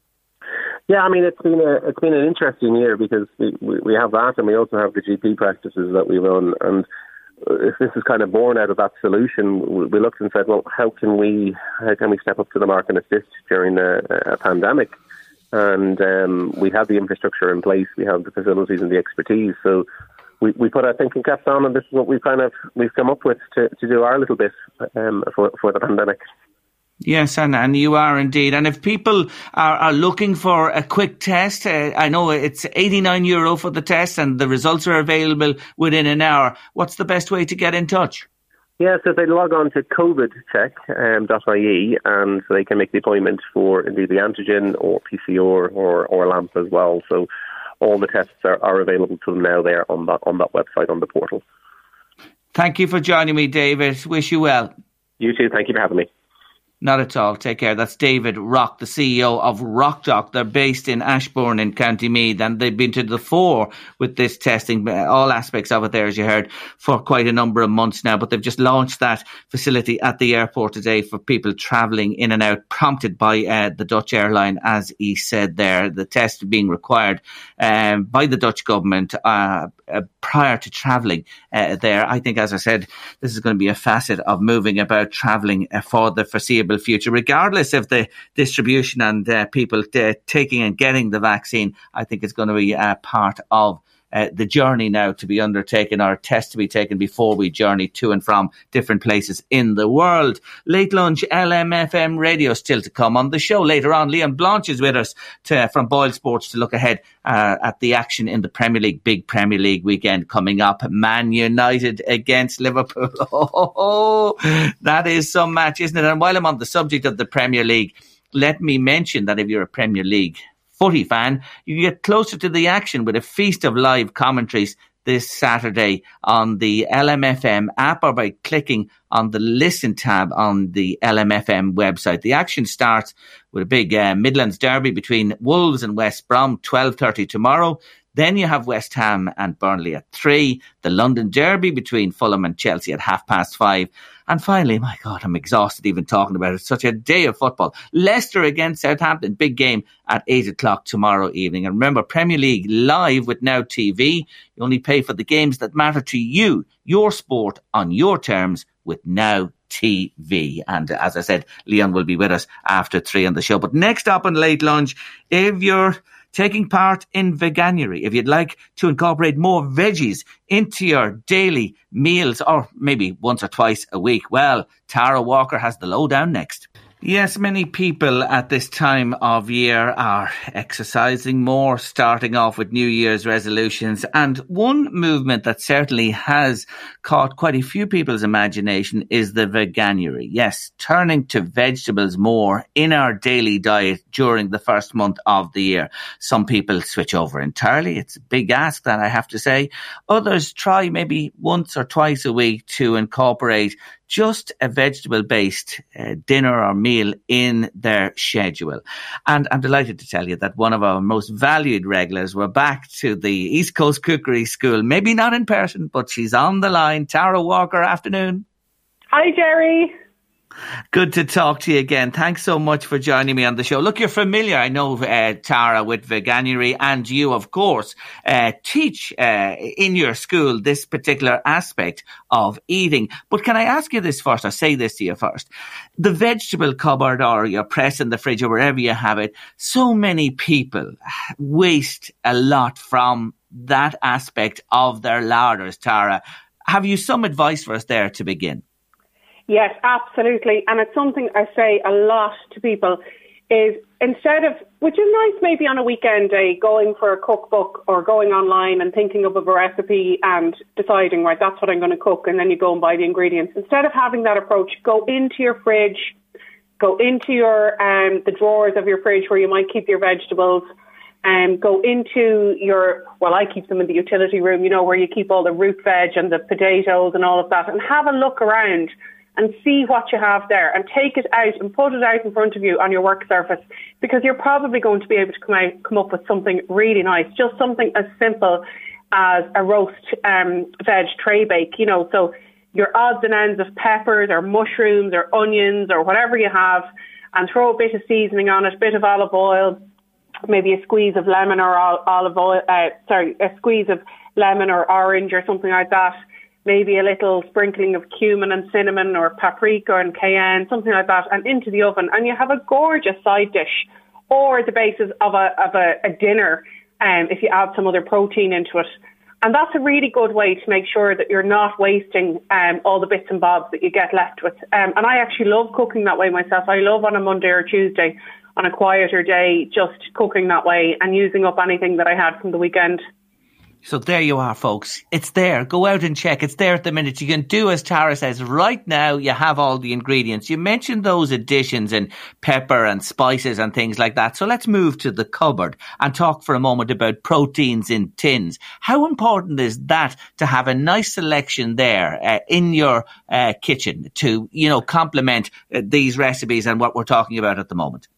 Yeah, I mean it's been a it's been an interesting year because we, we, we have that and we also have the GP practices that we run and if this is kind of born out of that solution, we looked and said, well, how can we how can we step up to the mark and assist during a, a pandemic? And um, we have the infrastructure in place, we have the facilities and the expertise. So we, we put our thinking caps on, and this is what we've kind of we've come up with to, to do our little bit um, for for the pandemic. Yes, and, and you are indeed. And if people are, are looking for a quick test, uh, I know it's 89 euro for the test and the results are available within an hour. What's the best way to get in touch? Yeah, so they log on to covidcheck.ie um, and they can make the appointment for indeed the antigen or PCR or, or LAMP as well. So all the tests are, are available to them now there on that, on that website, on the portal. Thank you for joining me, David. Wish you well. You too. Thank you for having me. Not at all. Take care. That's David Rock, the CEO of RocDoc. They're based in Ashbourne in County Meath, and they've been to the fore with this testing, all aspects of it there, as you heard, for quite a number of months now. But they've just launched that facility at the airport today for people travelling in and out, prompted by uh, the Dutch airline, as he said there. The test being required um, by the Dutch government uh, uh, prior to travelling uh, there. I think, as I said, this is going to be a facet of moving about travelling uh, for the foreseeable foreseeable future, regardless of the distribution and uh, people t- taking and getting the vaccine. I think it's going to be a part of uh, the journey now to be undertaken or test to be taken before we journey to and from different places in the world. Late lunch LMFM radio still to come on the show later on. Liam Blanche is with us to, from Boyle Sports to look ahead uh, at the action in the Premier League, big Premier League weekend coming up. Man United against Liverpool. Oh, that is some match, isn't it? And while I'm on the subject of the Premier League, let me mention that if you're a Premier League footy fan, you get closer to the action with a feast of live commentaries this Saturday on the LMFM app or by clicking on the listen tab on the LMFM website. The action starts with a big uh, Midlands derby between Wolves and West Brom, 12.30 tomorrow. Then you have West Ham and Burnley at three, the London Derby between Fulham and Chelsea at half past five. And finally, my God, I'm exhausted even talking about it. Such a day of football. Leicester against Southampton, big game at eight o'clock tomorrow evening. And remember, Premier League live with Now TV. You only pay for the games that matter to you, your sport on your terms with Now TV. And as I said, Leon will be with us after three on the show. But next up on late lunch, if you're taking part in veganuary. If you'd like to incorporate more veggies into your daily meals or maybe once or twice a week, well, Tara Walker has the lowdown next. Yes, many people at this time of year are exercising more, starting off with New Year's resolutions. And one movement that certainly has caught quite a few people's imagination is the veganuary. Yes, turning to vegetables more in our daily diet during the first month of the year. Some people switch over entirely. It's a big ask that I have to say. Others try maybe once or twice a week to incorporate just a vegetable based uh, dinner or meal in their schedule. And I'm delighted to tell you that one of our most valued regulars, we're back to the East Coast Cookery School, maybe not in person, but she's on the line. Tara Walker, afternoon. Hi, Jerry. Good to talk to you again. Thanks so much for joining me on the show. Look, you're familiar, I know, uh, Tara, with Veganuary, and you, of course, uh, teach uh, in your school this particular aspect of eating. But can I ask you this first, or say this to you first? The vegetable cupboard or your press in the fridge or wherever you have it, so many people waste a lot from that aspect of their larders, Tara. Have you some advice for us there to begin? Yes, absolutely. And it's something I say a lot to people is instead of, which is nice maybe on a weekend day, going for a cookbook or going online and thinking of a recipe and deciding, right, that's what I'm going to cook, and then you go and buy the ingredients. Instead of having that approach, go into your fridge, go into your um, the drawers of your fridge where you might keep your vegetables, and go into your, well, I keep them in the utility room, you know, where you keep all the root veg and the potatoes and all of that, and have a look around and see what you have there and take it out and put it out in front of you on your work surface because you're probably going to be able to come out, come up with something really nice, just something as simple as a roast um, veg tray bake, you know, so your odds and ends of peppers or mushrooms or onions or whatever you have and throw a bit of seasoning on it, a bit of olive oil, maybe a squeeze of lemon or olive oil, uh, sorry, a squeeze of lemon or orange or something like that. Maybe a little sprinkling of cumin and cinnamon or paprika and cayenne, something like that, and into the oven, and you have a gorgeous side dish, or the basis of a of a, a dinner. Um, if you add some other protein into it, and that's a really good way to make sure that you're not wasting um, all the bits and bobs that you get left with. Um, and I actually love cooking that way myself. I love on a Monday or Tuesday, on a quieter day, just cooking that way and using up anything that I had from the weekend. So there you are, folks. It's there. Go out and check. It's there at the minute. You can do as Tara says. Right now, you have all the ingredients. You mentioned those additions and pepper and spices and things like that. So let's move to the cupboard and talk for a moment about proteins in tins. How important is that to have a nice selection there uh, in your uh, kitchen to, you know, complement uh, these recipes and what we're talking about at the moment?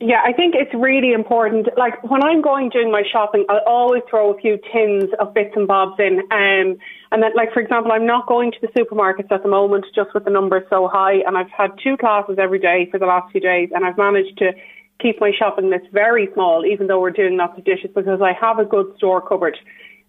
Yeah, I think it's really important. Like when I'm going doing my shopping, I'll always throw a few tins of bits and bobs in. Um, and then, like for example, I'm not going to the supermarkets at the moment just with the numbers so high. And I've had two classes every day for the last few days, and I've managed to keep my shopping list very small, even though we're doing lots of dishes, because I have a good store cupboard.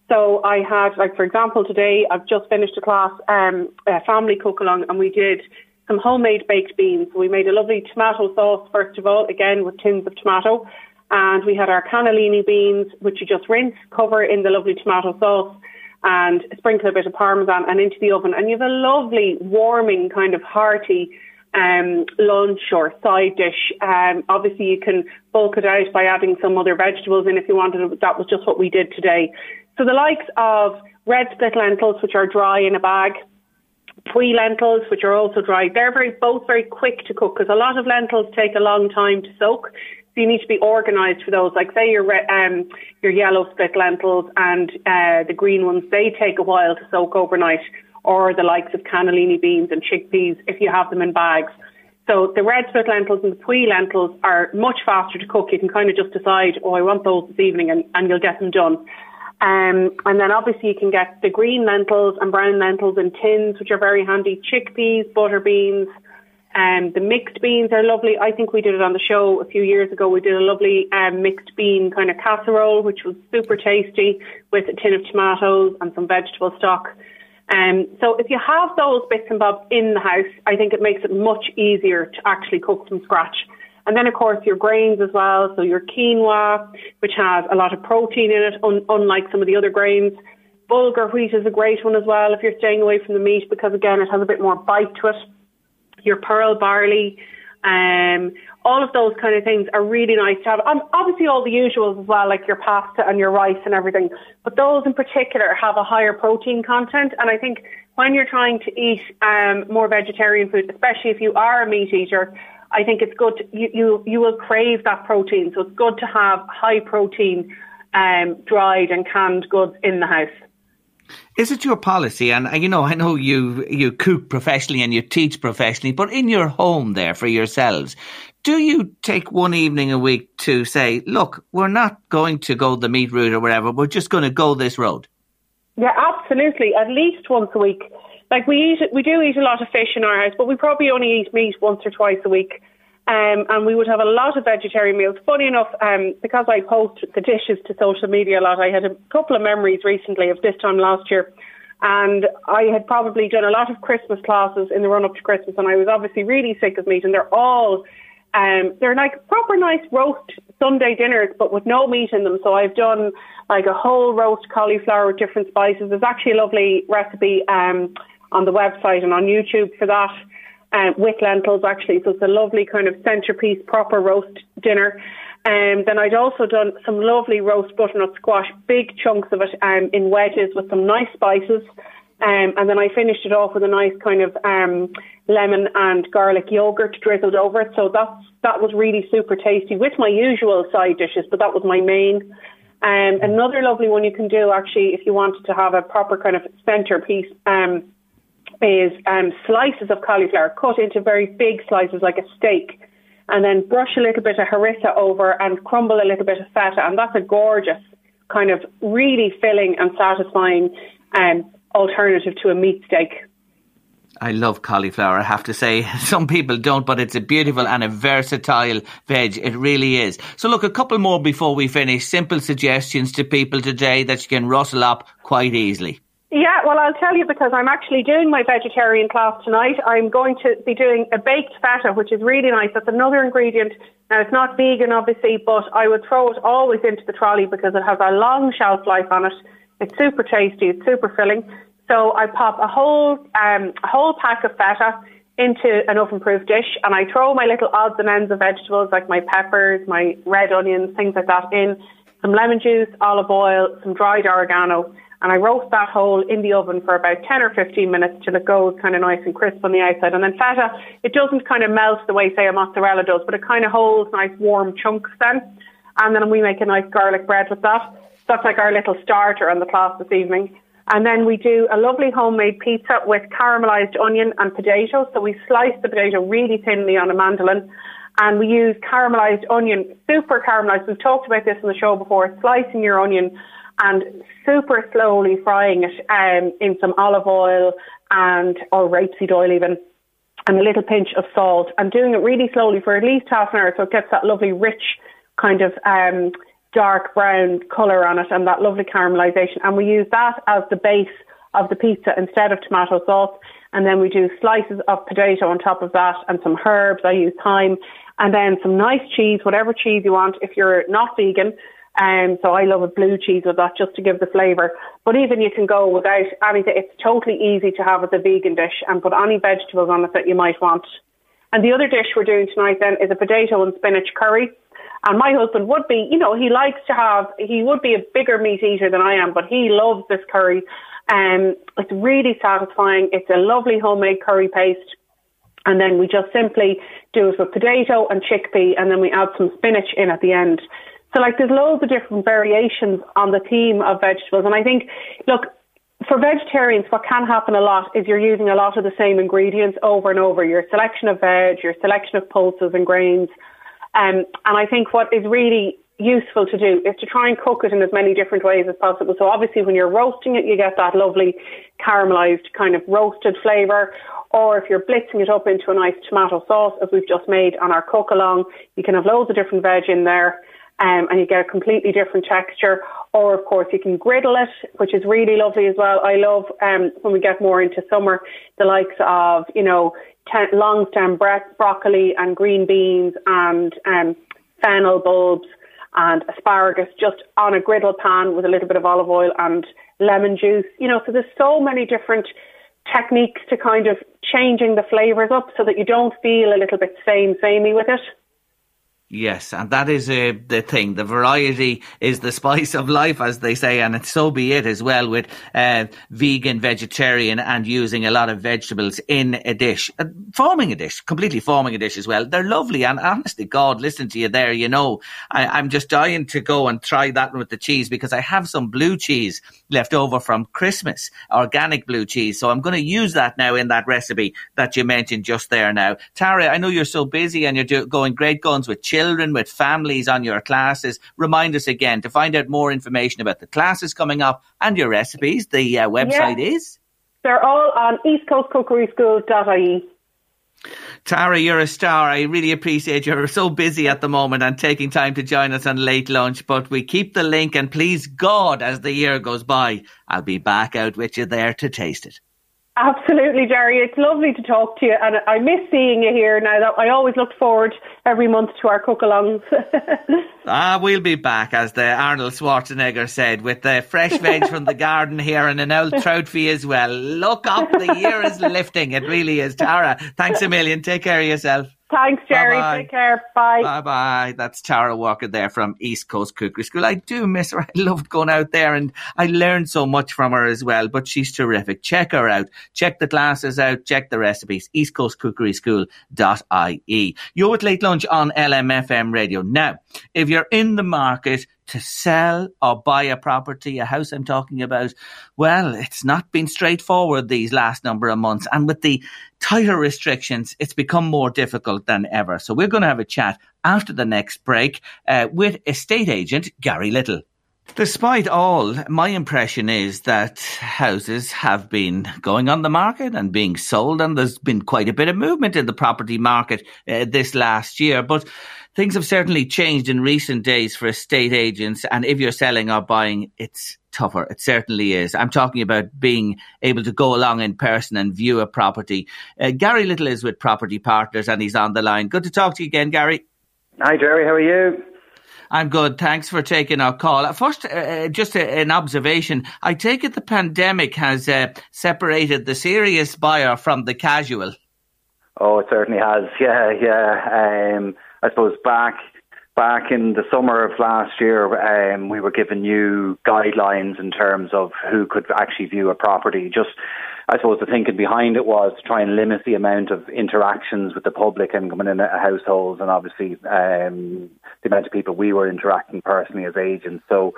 So I had, like for example, today I've just finished a class, um, a family cook along, and we did some homemade baked beans. We made a lovely tomato sauce, first of all, again with tins of tomato. And we had our cannellini beans, which you just rinse, cover in the lovely tomato sauce, and sprinkle a bit of parmesan and into the oven. And you have a lovely, warming, kind of hearty um, lunch or side dish. Um, obviously, you can bulk it out by adding some other vegetables in if you wanted. That was just what we did today. So the likes of red split lentils, which are dry in a bag, Puy lentils, which are also dry. They're very both very quick to cook because a lot of lentils take a long time to soak. So you need to be organised for those. Like say your um, your yellow split lentils and uh, the green ones, they take a while to soak overnight. Or the likes of cannellini beans and chickpeas if you have them in bags. So the red split lentils and the Puy lentils are much faster to cook. You can kind of just decide, oh, I want those this evening, and, and you'll get them done. Um, and then obviously you can get the green lentils and brown lentils in tins, which are very handy. Chickpeas, butter beans, um, the mixed beans are lovely. I think we did it on the show a few years ago. We did a lovely um, mixed bean kind of casserole, which was super tasty with a tin of tomatoes and some vegetable stock. Um, so if you have those bits and bobs in the house, I think it makes it much easier to actually cook from scratch. And then, of course, your grains as well. So your quinoa, which has a lot of protein in it, un- unlike some of the other grains. Bulgur wheat is a great one as well if you're staying away from the meat because, again, it has a bit more bite to it. Your pearl barley, um, all of those kind of things are really nice to have. Um, obviously, all the usuals as well, like your pasta and your rice and everything. But those in particular have a higher protein content. And I think when you're trying to eat um, more vegetarian food, especially if you are a meat eater, I think it's good. To, you, you you will crave that protein, so it's good to have high protein, um, dried and canned goods in the house. Is it your policy? And uh, you know, I know you you cook professionally and you teach professionally, but in your home there for yourselves, do you take one evening a week to say, look, we're not going to go the meat route or whatever, we're just going to go this road? Yeah, absolutely. At least once a week. Like we eat, we do eat a lot of fish in our house, but we probably only eat meat once or twice a week. Um, and we would have a lot of vegetarian meals. Funny enough, um, because I post the dishes to social media a lot, I had a couple of memories recently of this time last year. And I had probably done a lot of Christmas classes in the run up to Christmas, and I was obviously really sick of meat. And they're all, um, they're like proper nice roast Sunday dinners, but with no meat in them. So I've done like a whole roast cauliflower with different spices. There's actually a lovely recipe um, on the website and on YouTube for that. Um, with lentils actually, so it's a lovely kind of centerpiece, proper roast dinner. And um, then I'd also done some lovely roast butternut squash, big chunks of it um, in wedges with some nice spices. Um, and then I finished it off with a nice kind of um, lemon and garlic yogurt drizzled over it. So that's, that was really super tasty with my usual side dishes, but that was my main. Um, another lovely one you can do actually if you wanted to have a proper kind of centerpiece um, is um, slices of cauliflower cut into very big slices like a steak, and then brush a little bit of harissa over and crumble a little bit of feta, and that's a gorgeous kind of really filling and satisfying um, alternative to a meat steak. I love cauliflower, I have to say. Some people don't, but it's a beautiful and a versatile veg. It really is. So look, a couple more before we finish. Simple suggestions to people today that you can rustle up quite easily. Yeah, well, I'll tell you because I'm actually doing my vegetarian class tonight. I'm going to be doing a baked feta, which is really nice. That's another ingredient. Now, it's not vegan, obviously, but I would throw it always into the trolley because it has a long shelf life on it. It's super tasty. It's super filling. So I pop a whole um, a whole pack of feta into an oven-proof dish, and I throw my little odds and ends of vegetables like my peppers, my red onions, things like that in, some lemon juice, olive oil, some dried oregano and I roast that whole in the oven for about 10 or 15 minutes till it goes kind of nice and crisp on the outside. And then feta, it doesn't kind of melt the way, say, a mozzarella does, but it kind of holds nice warm chunks then. And then we make a nice garlic bread with that. That's like our little starter on the class this evening. And then we do a lovely homemade pizza with caramelized onion and potato. So we slice the potato really thinly on a mandolin and we use caramelized onion, super caramelized. We've talked about this on the show before, slicing your onion and super slowly frying it um, in some olive oil and or rapeseed oil even and a little pinch of salt and doing it really slowly for at least half an hour so it gets that lovely rich kind of um, dark brown colour on it and that lovely caramelization and we use that as the base of the pizza instead of tomato sauce and then we do slices of potato on top of that and some herbs I use thyme and then some nice cheese whatever cheese you want. If you're not vegan um, so I love a blue cheese with that just to give the flavour. But even you can go without anything. It's totally easy to have as a vegan dish and put any vegetables on it that you might want. And the other dish we're doing tonight then is a potato and spinach curry. And my husband would be, you know, he likes to have, he would be a bigger meat eater than I am, but he loves this curry. Um, it's really satisfying. It's a lovely homemade curry paste. And then we just simply do it with potato and chickpea, and then we add some spinach in at the end. So like there's loads of different variations on the theme of vegetables. And I think, look, for vegetarians, what can happen a lot is you're using a lot of the same ingredients over and over. Your selection of veg, your selection of pulses and grains. Um, and I think what is really useful to do is to try and cook it in as many different ways as possible. So obviously when you're roasting it, you get that lovely caramelized kind of roasted flavour. Or if you're blitzing it up into a nice tomato sauce, as we've just made on our cook along, you can have loads of different veg in there um, and you get a completely different texture. Or, of course, you can griddle it, which is really lovely as well. I love um, when we get more into summer, the likes of, you know, ten- long stem bro- broccoli and green beans and um, fennel bulbs and asparagus just on a griddle pan with a little bit of olive oil and lemon juice. You know, so there's so many different techniques to kind of changing the flavours up so that you don't feel a little bit same samey with it. Yes, and that is uh, the thing. The variety is the spice of life, as they say, and so be it as well with uh, vegan, vegetarian, and using a lot of vegetables in a dish, uh, forming a dish, completely forming a dish as well. They're lovely, and honestly, God, listen to you there. You know, I, am just dying to go and try that with the cheese because I have some blue cheese left over from Christmas, organic blue cheese. So I'm going to use that now in that recipe that you mentioned just there. Now, Tara, I know you're so busy and you're do- going great guns with children, with families on your classes. Remind us again to find out more information about the classes coming up and your recipes. The uh, website yeah. is? They're all on eastcoastcookeryschool.ie. Tara, you're a star. I really appreciate you're so busy at the moment and taking time to join us on late lunch. But we keep the link, and please God, as the year goes by, I'll be back out with you there to taste it. Absolutely, Jerry. It's lovely to talk to you, and I miss seeing you here. Now that I always look forward every month to our cook-alongs. ah, we'll be back, as the Arnold Schwarzenegger said, with the fresh veg from the garden here and an old trout for as well. Look up, the year is lifting. It really is. Tara, thanks a million. Take care of yourself. Thanks, Jerry. Bye-bye. Take care. Bye. Bye bye. That's Tara Walker there from East Coast Cookery School. I do miss her. I loved going out there and I learned so much from her as well, but she's terrific. Check her out. Check the classes out. Check the recipes. East Coast Cookery School.ie. You're with Late Lunch on LMFM radio. Now, if you're in the market to sell or buy a property, a house I'm talking about, well, it's not been straightforward these last number of months. And with the tighter restrictions, it's become more difficult than ever. So we're going to have a chat after the next break uh, with estate agent Gary Little. Despite all, my impression is that houses have been going on the market and being sold, and there's been quite a bit of movement in the property market uh, this last year. But things have certainly changed in recent days for estate agents, and if you're selling or buying, it's tougher. It certainly is. I'm talking about being able to go along in person and view a property. Uh, Gary Little is with Property Partners, and he's on the line. Good to talk to you again, Gary. Hi, Jerry. How are you? I'm good. Thanks for taking our call. First, uh, uh, just a, an observation. I take it the pandemic has uh, separated the serious buyer from the casual. Oh, it certainly has. Yeah, yeah. Um, I suppose back back in the summer of last year, um, we were given new guidelines in terms of who could actually view a property. Just I suppose the thinking behind it was to try and limit the amount of interactions with the public and coming in at households, and obviously um, the amount of people we were interacting personally as agents. So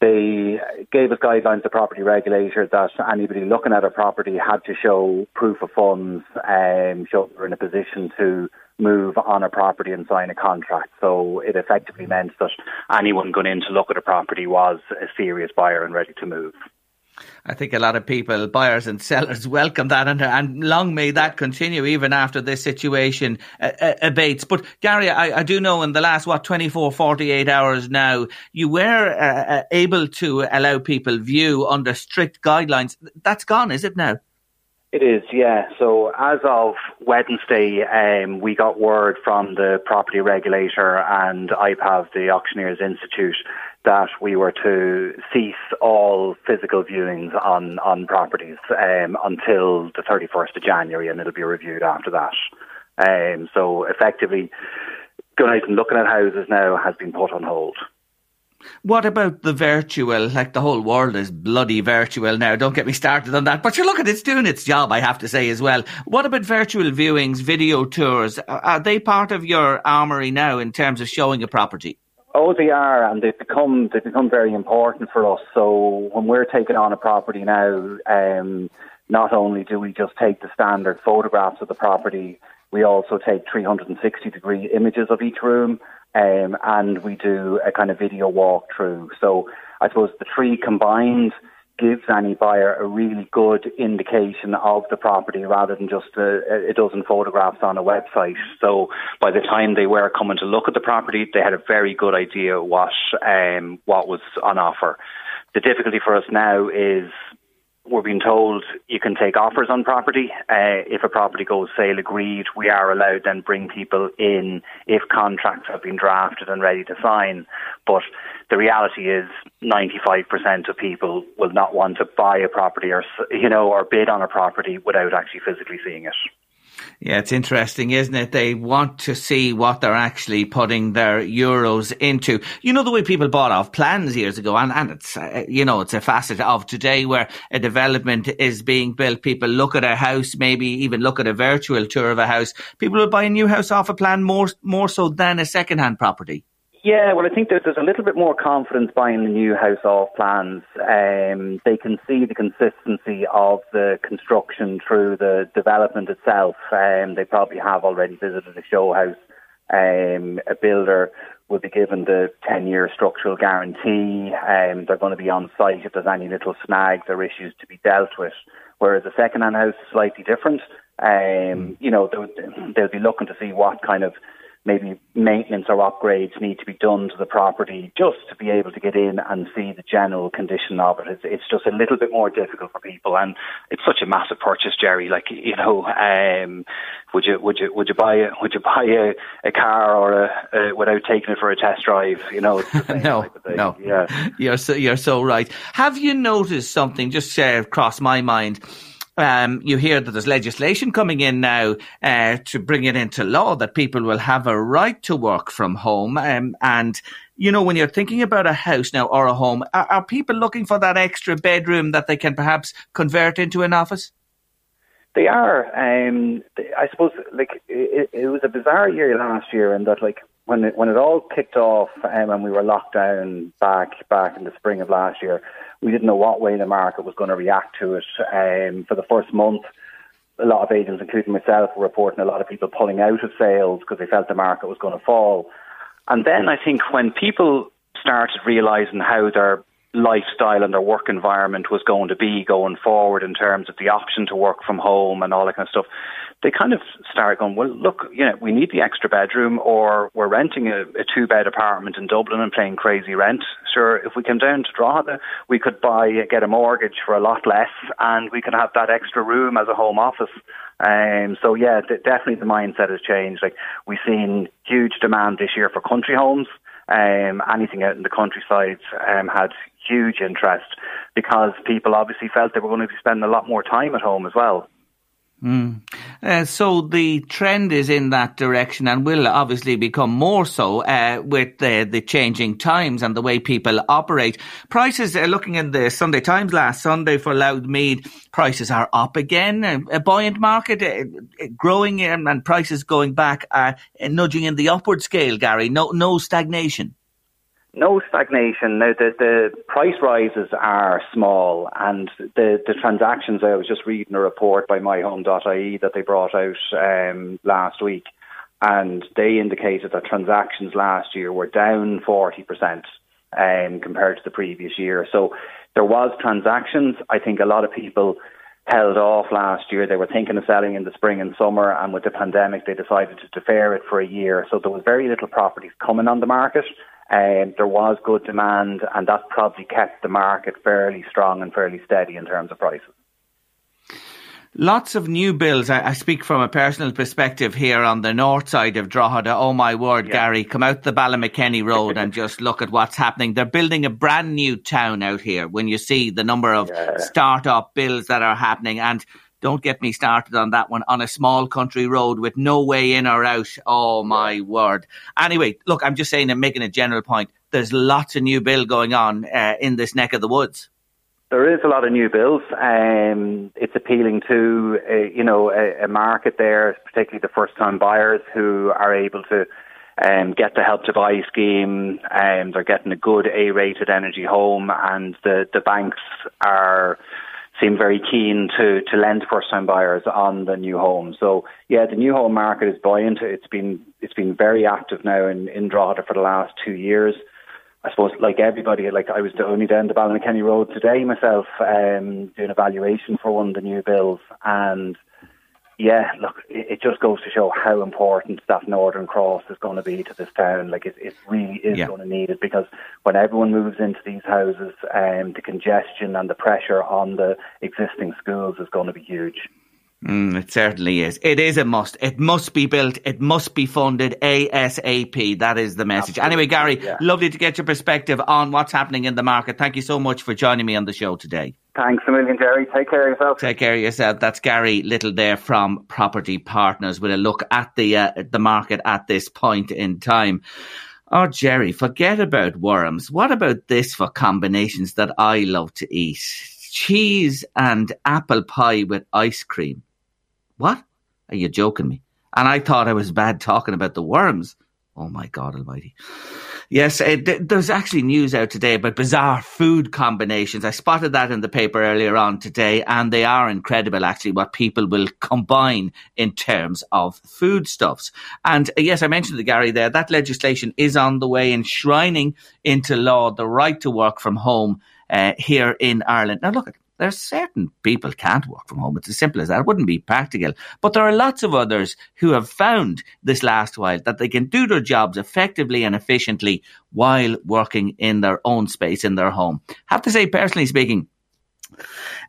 they gave us guidelines, the property regulator, that anybody looking at a property had to show proof of funds um, show they're in a position to move on a property and sign a contract. So it effectively meant that anyone going in to look at a property was a serious buyer and ready to move. I think a lot of people, buyers and sellers, welcome that, and, and long may that continue even after this situation uh, uh, abates. But Gary, I, I, do know in the last what 24, 48 hours now, you were uh, uh, able to allow people view under strict guidelines. That's gone, is it now? It is, yeah. So as of Wednesday, um, we got word from the property regulator and IPAV, the Auctioneers Institute, that we were to cease all physical viewings on, on properties um, until the 31st of January, and it'll be reviewed after that. Um, so effectively, going out and looking at houses now has been put on hold. What about the virtual? Like the whole world is bloody virtual now. Don't get me started on that. But you look at it's doing its job, I have to say as well. What about virtual viewings, video tours? Are they part of your armory now in terms of showing a property? Oh, they are, and they've become they've become very important for us. So when we're taking on a property now, um, not only do we just take the standard photographs of the property, we also take 360 degree images of each room, um, and we do a kind of video walkthrough. So I suppose the three combined gives any buyer a really good indication of the property rather than just a, a, dozen photographs on a website. So by the time they were coming to look at the property, they had a very good idea what um, what was on offer. The difficulty for us now is we're being told you can take offers on property. Uh, if a property goes sale agreed, we are allowed then bring people in if contracts have been drafted and ready to sign. But the reality is 95% of people will not want to buy a property or, you know, or bid on a property without actually physically seeing it. Yeah, it's interesting, isn't it? They want to see what they're actually putting their euros into. You know, the way people bought off plans years ago, and, and it's, uh, you know, it's a facet of today where a development is being built. People look at a house, maybe even look at a virtual tour of a house. People will buy a new house off a plan more, more so than a second-hand property. Yeah, well, I think there's, there's a little bit more confidence buying the new house off plans. Um, they can see the consistency of the construction through the development itself. Um, they probably have already visited a show house. Um, a builder will be given the 10 year structural guarantee. Um, they're going to be on site if there's any little snags or issues to be dealt with. Whereas a second hand house is slightly different. Um, you know, they'll, they'll be looking to see what kind of maybe maintenance or upgrades need to be done to the property just to be able to get in and see the general condition of it. It's, it's just a little bit more difficult for people, and it's such a massive purchase, Jerry. Like you know, um, would you would you would you buy a would you buy a, a car or a, a without taking it for a test drive? You know, no, no, yeah, you're so you're so right. Have you noticed something? Just uh, crossed my mind um, you hear that there's legislation coming in now uh, to bring it into law that people will have a right to work from home. Um, and, you know, when you're thinking about a house now or a home, are, are people looking for that extra bedroom that they can perhaps convert into an office? They are. Um, I suppose, like, it, it, was a bizarre year last year, and that, like, when it, when it all kicked off um, and we were locked down back back in the spring of last year, we didn't know what way the market was going to react to it. Um, for the first month, a lot of agents, including myself, were reporting a lot of people pulling out of sales because they felt the market was going to fall. And then I think when people started realizing how their lifestyle and their work environment was going to be going forward in terms of the option to work from home and all that kind of stuff, they kind of start going, well, look, you know, we need the extra bedroom, or we're renting a, a two bed apartment in Dublin and paying crazy rent. Sure, if we came down to Drogheda, we could buy, get a mortgage for a lot less, and we could have that extra room as a home office. Um, so yeah, th- definitely the mindset has changed. Like we've seen huge demand this year for country homes. Um, anything out in the countryside um, had huge interest because people obviously felt they were going to be spending a lot more time at home as well. Mm. Uh, so the trend is in that direction and will obviously become more so uh, with the, the changing times and the way people operate. Prices, uh, looking in the Sunday Times last Sunday for Louth Meath, prices are up again. A, buoyant market, uh, uh, growing and prices going back, uh, nudging in the upward scale, Gary. No, no stagnation no stagnation. Now, the, the price rises are small, and the, the transactions, I was just reading a report by myhome.ie that they brought out um, last week, and they indicated that transactions last year were down 40% um, compared to the previous year. So there was transactions. I think a lot of people held off last year. They were thinking of selling in the spring and summer, and with the pandemic, they decided to defer it for a year. So there was very little properties coming on the market. Um, there was good demand, and that probably kept the market fairly strong and fairly steady in terms of prices. Lots of new builds. I, I, speak from a personal perspective here on the north side of Drogheda. Oh my word, yeah. Gary, come out the Ballymakenny Road and just look at what's happening. They're building a brand new town out here. When you see the number of yeah. start-up builds that are happening, and don't get me started on that one on a small country road with no way in or out. Oh my word. Anyway, look, I'm just saying I'm making a general point. There's lots of new build going on uh, in this neck of the woods. There is a lot of new builds. Um, it's appealing to a, uh, you know a, a market there, particularly the first-time buyers who are able to um, get the help to buy scheme. and um, they're getting a good A-rated energy home, and the the banks are seem very keen to, to lend first time buyers on the new home. So yeah, the new home market is buoyant. It's been it's been very active now in, in Drogheda for the last two years. I suppose like everybody, like I was the only down the Ballymakenny Road today myself, um, doing a valuation for one of the new bills and yeah, look, it, just goes to show how important that Northern Cross is going to be to this town. Like, it, it really is yeah. going to need it because when everyone moves into these houses, um, the congestion and the pressure on the existing schools is going to be huge. Mm, it certainly is. It is a must. It must be built. It must be funded ASAP. That is the message. Absolutely. Anyway, Gary, yeah. lovely to get your perspective on what's happening in the market. Thank you so much for joining me on the show today. Thanks a million, Jerry. Take care of yourself. Take care of yourself. That's Gary Little there from Property Partners with a look at the uh, the market at this point in time. Oh, Jerry, forget about worms. What about this for combinations that I love to eat? Cheese and apple pie with ice cream. What? Are you joking me? And I thought I was bad talking about the worms. Oh my God Almighty. Yes, uh, there's actually news out today about bizarre food combinations. I spotted that in the paper earlier on today, and they are incredible, actually, what people will combine in terms of foodstuffs. And uh, yes, I mentioned the Gary there. That legislation is on the way, enshrining into law the right to work from home uh, here in Ireland. Now, look, there's certain people can't work from home. It's as simple as that. It wouldn't be practical. But there are lots of others who have found this last while that they can do their jobs effectively and efficiently while working in their own space in their home. I have to say, personally speaking,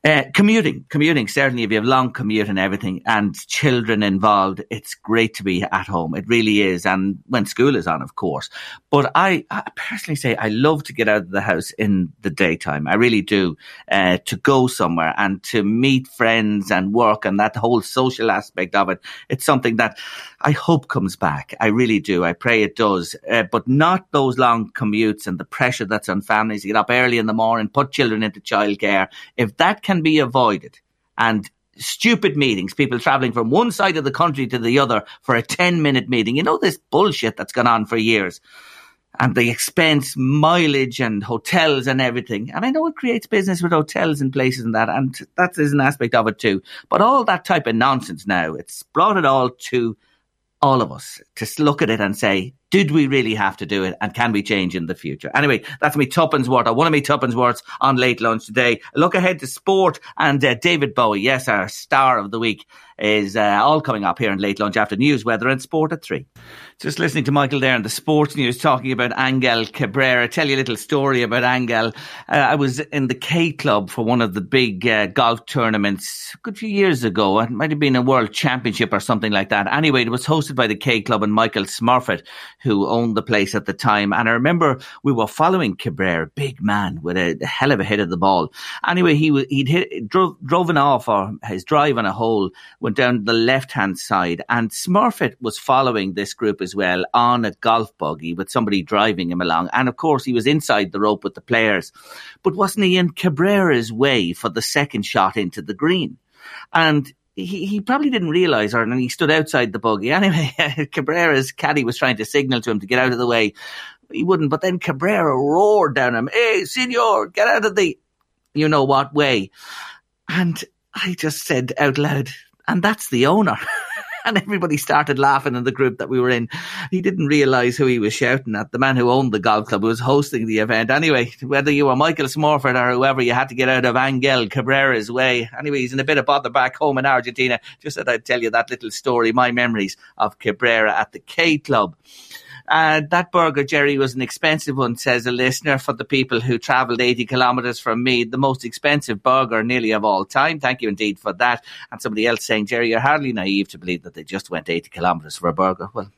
uh, commuting, commuting. Certainly, if you have long commute and everything, and children involved, it's great to be at home. It really is, and when school is on, of course. But I, I personally say I love to get out of the house in the daytime. I really do. Uh, to go somewhere and to meet friends and work and that whole social aspect of it. It's something that I hope comes back. I really do. I pray it does. Uh, but not those long commutes and the pressure that's on families. You get up early in the morning, put children into childcare. If that can be avoided and stupid meetings, people traveling from one side of the country to the other for a 10 minute meeting, you know, this bullshit that's gone on for years and the expense, mileage and hotels and everything. And I know it creates business with hotels and places and that, and that is an aspect of it too. But all that type of nonsense now, it's brought it all to all of us to look at it and say, did we really have to do it and can we change in the future? Anyway, that's me tuppence worth, or one of me tuppence worths on late lunch today. look ahead to sport and uh, David Bowie, yes, our star of the week, is uh, all coming up here in late lunch after news, weather and sport at three. Just listening to Michael there in the sports news talking about Angel Cabrera. tell you a little story about Angel. Uh, I was in the K Club for one of the big uh, golf tournaments a good few years ago. It might have been a world championship or something like that. Anyway, it was hosted by the K Club and Michael Smurfit, who owned the place at the time. And I remember we were following Cabrera, big man with a, hell of a hit of the ball. Anyway, he he'd hit, drove, driven off or his drive on a hole went down the left hand side and Smurfit was following this group as well on a golf buggy with somebody driving him along. And of course, he was inside the rope with the players. But wasn't he in Cabrera's way for the second shot into the green? And he, he probably didn't realise, or and he stood outside the buggy. Anyway, Cabrera's caddy was trying to signal to him to get out of the way. He wouldn't, but then Cabrera roared down him, Hey, senor, get out of the you know what way. And I just said out loud, and that's the owner. and everybody started laughing in the group that we were in. He didn't realise who he was shouting at. The man who owned the golf club was hosting the event. Anyway, whether you were Michael Smurfit or whoever, you had to get out of Angel Cabrera's way. Anyway, he's in a bit of bother back home in Argentina. Just that I'd tell you that little story, my memories of Cabrera at the K Club. Uh, that burger, Jerry, was an expensive one, says a listener, for the people who travelled 80 kilometres from me. The most expensive burger nearly of all time. Thank you indeed for that. And somebody else saying, Jerry, you're hardly naive to believe that they just went 80 kilometres for a burger. Well,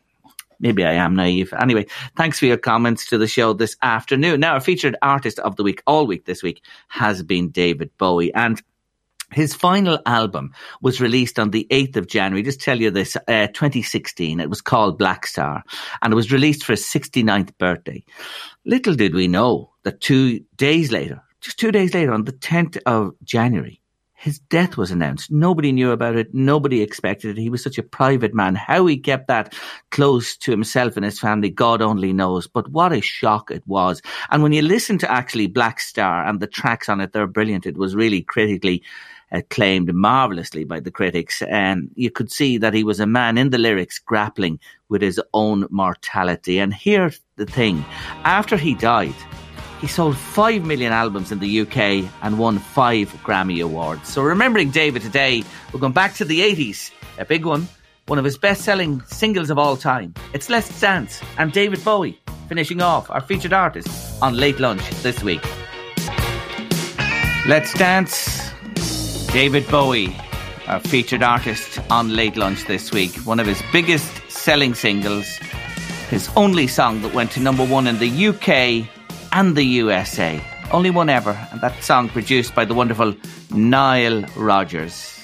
maybe I am naive. Anyway, thanks for your comments to the show this afternoon. Now, our featured artist of the week, all week this week, has been David Bowie. And his final album was released on the 8th of January. Just tell you this, uh, 2016. It was called Blackstar and it was released for his 69th birthday. Little did we know that two days later, just two days later on the 10th of January, his death was announced. Nobody knew about it. Nobody expected it. He was such a private man. How he kept that close to himself and his family, God only knows. But what a shock it was. And when you listen to actually Blackstar and the tracks on it, they're brilliant. It was really critically acclaimed marvelously by the critics. And you could see that he was a man in the lyrics grappling with his own mortality. And here's the thing after he died, he sold 5 million albums in the UK and won 5 Grammy Awards. So, remembering David today, we're going back to the 80s, a big one, one of his best selling singles of all time. It's Let's Dance and David Bowie finishing off our featured artist on Late Lunch this week. Let's Dance David Bowie, our featured artist on Late Lunch this week. One of his biggest selling singles, his only song that went to number one in the UK and the USA. Only one ever, and that song produced by the wonderful Nile Rodgers.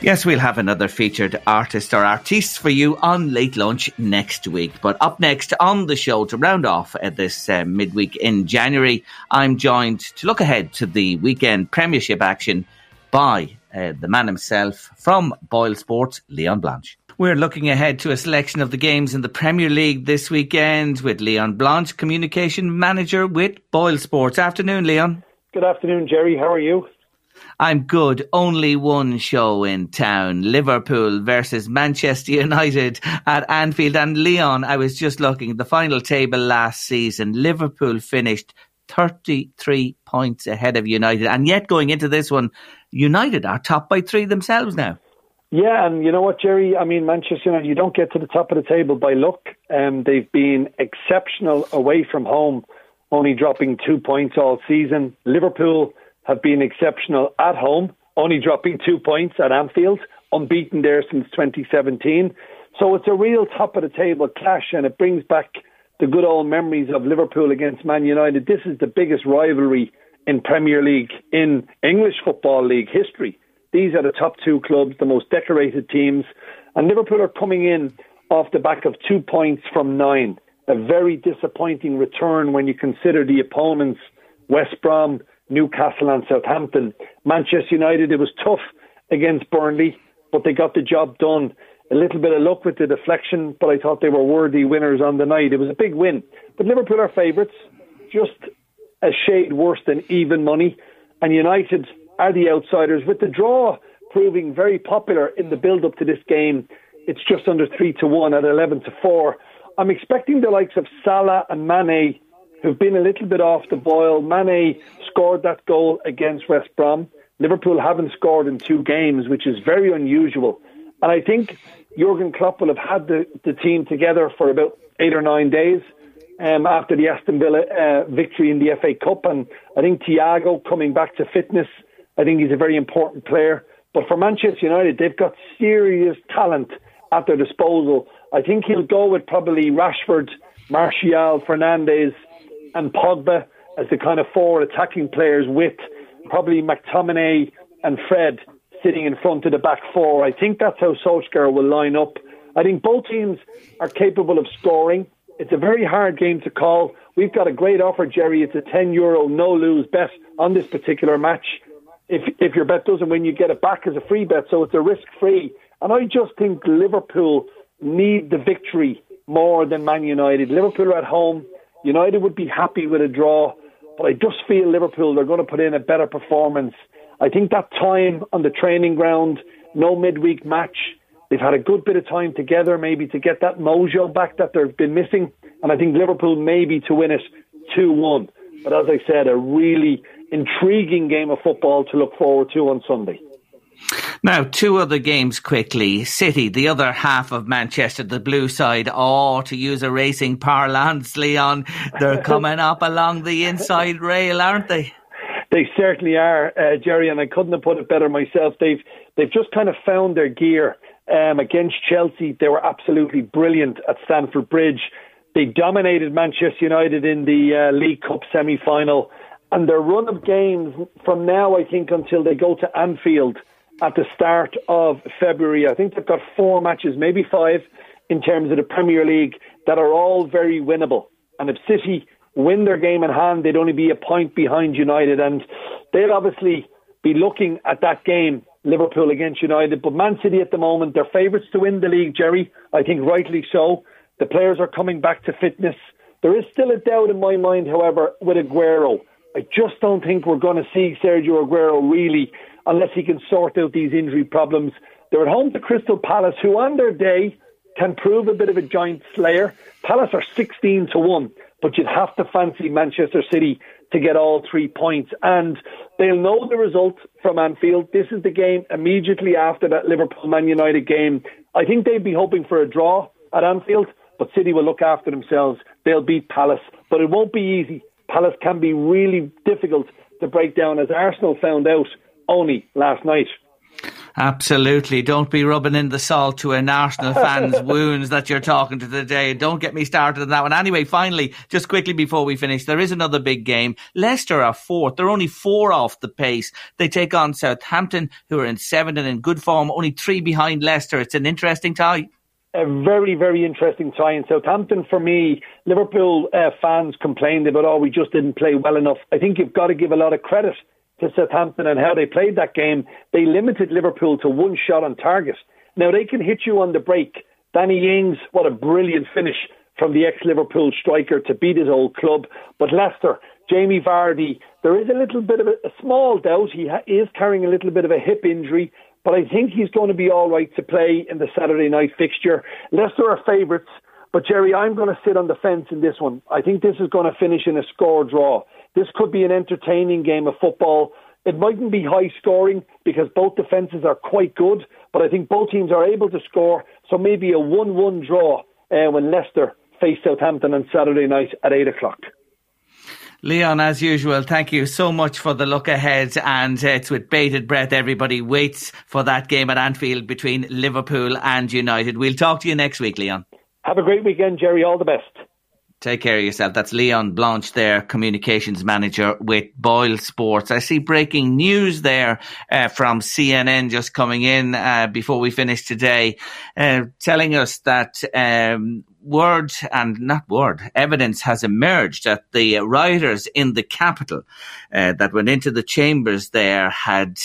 Yes, we'll have another featured artist or artiste for you on Late Lunch next week. But up next on the show to round off uh, this uh, midweek in January, I'm joined to look ahead to the weekend Premiership action by uh, the man himself from Boyle Sports, Leon Blanche. We're looking ahead to a selection of the games in the Premier League this weekend with Leon Blanche, Communication Manager with Boyle Sports. Afternoon, Leon. Good afternoon, Jerry. How are you? I'm good. Only one show in town Liverpool versus Manchester United at Anfield. And Leon, I was just looking at the final table last season. Liverpool finished 33 points ahead of United. And yet, going into this one, United are top by three themselves now. Yeah, and you know what, Jerry? I mean, Manchester United, you don't get to the top of the table by luck. Um, they've been exceptional away from home, only dropping two points all season. Liverpool have been exceptional at home, only dropping two points at Anfield, unbeaten there since 2017. So it's a real top of the table clash, and it brings back the good old memories of Liverpool against Man United. This is the biggest rivalry in Premier League, in English Football League history. These are the top two clubs, the most decorated teams. And Liverpool are coming in off the back of two points from nine. A very disappointing return when you consider the opponents West Brom, Newcastle, and Southampton. Manchester United, it was tough against Burnley, but they got the job done. A little bit of luck with the deflection, but I thought they were worthy winners on the night. It was a big win. But Liverpool are favourites, just a shade worse than even money. And United are the outsiders, with the draw proving very popular in the build up to this game. it's just under three to one at eleven to four. I'm expecting the likes of Salah and Mane, who've been a little bit off the boil. Mane scored that goal against West Brom. Liverpool haven't scored in two games, which is very unusual. And I think Jurgen Klopp will have had the, the team together for about eight or nine days um, after the Aston Villa uh, victory in the FA Cup. And I think Thiago coming back to fitness, I think he's a very important player. But for Manchester United, they've got serious talent at their disposal. I think he'll go with probably Rashford, Martial, Fernandes, and Pogba as the kind of four attacking players with probably McTominay and Fred sitting in front of the back four. I think that's how Solskjaer will line up. I think both teams are capable of scoring. It's a very hard game to call. We've got a great offer, Jerry. It's a 10 euro no lose bet on this particular match. If, if your bet doesn't win, you get it back as a free bet, so it's a risk free. And I just think Liverpool need the victory more than Man United. Liverpool are at home. United would be happy with a draw, but I just feel Liverpool they're going to put in a better performance. I think that time on the training ground, no midweek match, they've had a good bit of time together, maybe to get that mojo back that they've been missing. And I think Liverpool maybe to win it 2 1. But as I said, a really intriguing game of football to look forward to on Sunday. Now, two other games quickly. City, the other half of Manchester, the blue side. Oh, to use a racing parlance, Leon, they're coming up along the inside rail, aren't they? They certainly are, uh, Jerry, and I couldn't have put it better myself. They've they've just kind of found their gear um, against Chelsea. They were absolutely brilliant at Stamford Bridge. They dominated Manchester United in the uh, League Cup semi final, and their run of games from now, I think, until they go to Anfield at the start of February. I think they've got four matches, maybe five, in terms of the Premier League that are all very winnable. And if City win their game in hand, they'd only be a point behind United. And they'll obviously be looking at that game, Liverpool against United. But Man City at the moment, they're favourites to win the league, Jerry. I think rightly so. The players are coming back to fitness. There is still a doubt in my mind, however, with Aguero. I just don't think we're going to see Sergio Aguero really unless he can sort out these injury problems. They're at home to Crystal Palace, who on their day can prove a bit of a giant slayer. Palace are 16 to 1, but you'd have to fancy Manchester City to get all three points. And they'll know the result from Anfield. This is the game immediately after that Liverpool Man United game. I think they'd be hoping for a draw at Anfield, but City will look after themselves. They'll beat Palace, but it won't be easy. Palace can be really difficult to break down, as Arsenal found out only last night. Absolutely. Don't be rubbing in the salt to an Arsenal fan's wounds that you're talking to today. Don't get me started on that one. Anyway, finally, just quickly before we finish, there is another big game. Leicester are fourth. They're only four off the pace. They take on Southampton, who are in seventh and in good form, only three behind Leicester. It's an interesting tie. A very, very interesting tie in Southampton for me. Liverpool uh, fans complained about, oh, we just didn't play well enough. I think you've got to give a lot of credit to Southampton and how they played that game, they limited Liverpool to one shot on target. Now they can hit you on the break. Danny Ings, what a brilliant finish from the ex-Liverpool striker to beat his old club. But Leicester, Jamie Vardy, there is a little bit of a, a small doubt. He ha- is carrying a little bit of a hip injury, but I think he's going to be all right to play in the Saturday night fixture. Leicester are favourites, but Jerry, I'm going to sit on the fence in this one. I think this is going to finish in a score draw. This could be an entertaining game of football. It mightn't be high scoring because both defences are quite good, but I think both teams are able to score. So maybe a 1 1 draw uh, when Leicester face Southampton on Saturday night at 8 o'clock. Leon, as usual, thank you so much for the look ahead. And uh, it's with bated breath everybody waits for that game at Anfield between Liverpool and United. We'll talk to you next week, Leon. Have a great weekend, Jerry. All the best. Take care of yourself. That's Leon Blanche there, communications manager with Boyle Sports. I see breaking news there uh, from CNN just coming in uh, before we finish today, uh, telling us that um, word and not word evidence has emerged that the rioters in the capital uh, that went into the chambers there had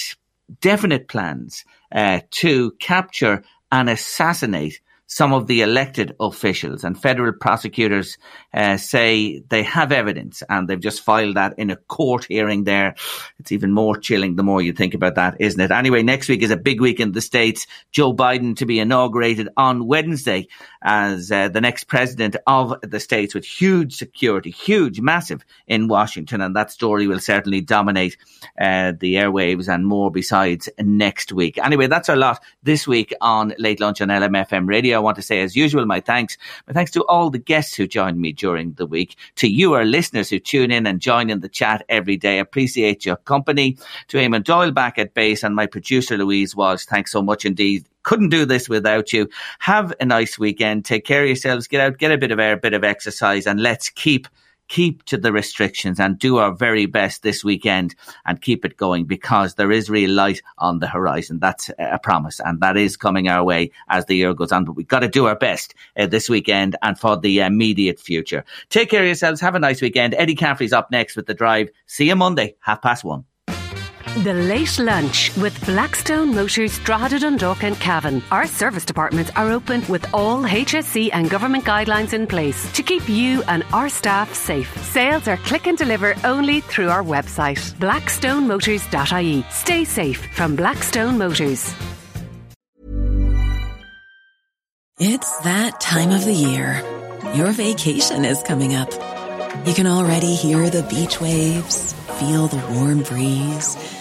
definite plans uh, to capture and assassinate some of the elected officials and federal prosecutors uh, say they have evidence and they've just filed that in a court hearing there. It's even more chilling the more you think about that, isn't it? Anyway, next week is a big week in the States. Joe Biden to be inaugurated on Wednesday as uh, the next president of the States with huge security, huge, massive in Washington. And that story will certainly dominate uh, the airwaves and more besides next week. Anyway, that's a lot this week on Late Lunch on LMFM Radio. I want to say, as usual, my thanks. My thanks to all the guests who joined me during the week, to you, our listeners who tune in and join in the chat every day. Appreciate your company. To Eamon Doyle back at base and my producer, Louise Walsh, thanks so much indeed couldn't do this without you. Have a nice weekend. Take care of yourselves. Get out, get a bit of air, a bit of exercise, and let's keep keep to the restrictions and do our very best this weekend and keep it going because there is real light on the horizon. That's a promise and that is coming our way as the year goes on. But we've got to do our best uh, this weekend and for the immediate future. Take care of yourselves. Have a nice weekend. Eddie Caffrey's up next with the drive. See you Monday, half past one. The Late Lunch with Blackstone Motors Drogheda Dundalk and Cavan. Our service departments are open with all HSE and government guidelines in place to keep you and our staff safe. Sales are click and deliver only through our website, blackstonemotors.ie. Stay safe from Blackstone Motors. It's that time of the year. Your vacation is coming up. You can already hear the beach waves, feel the warm breeze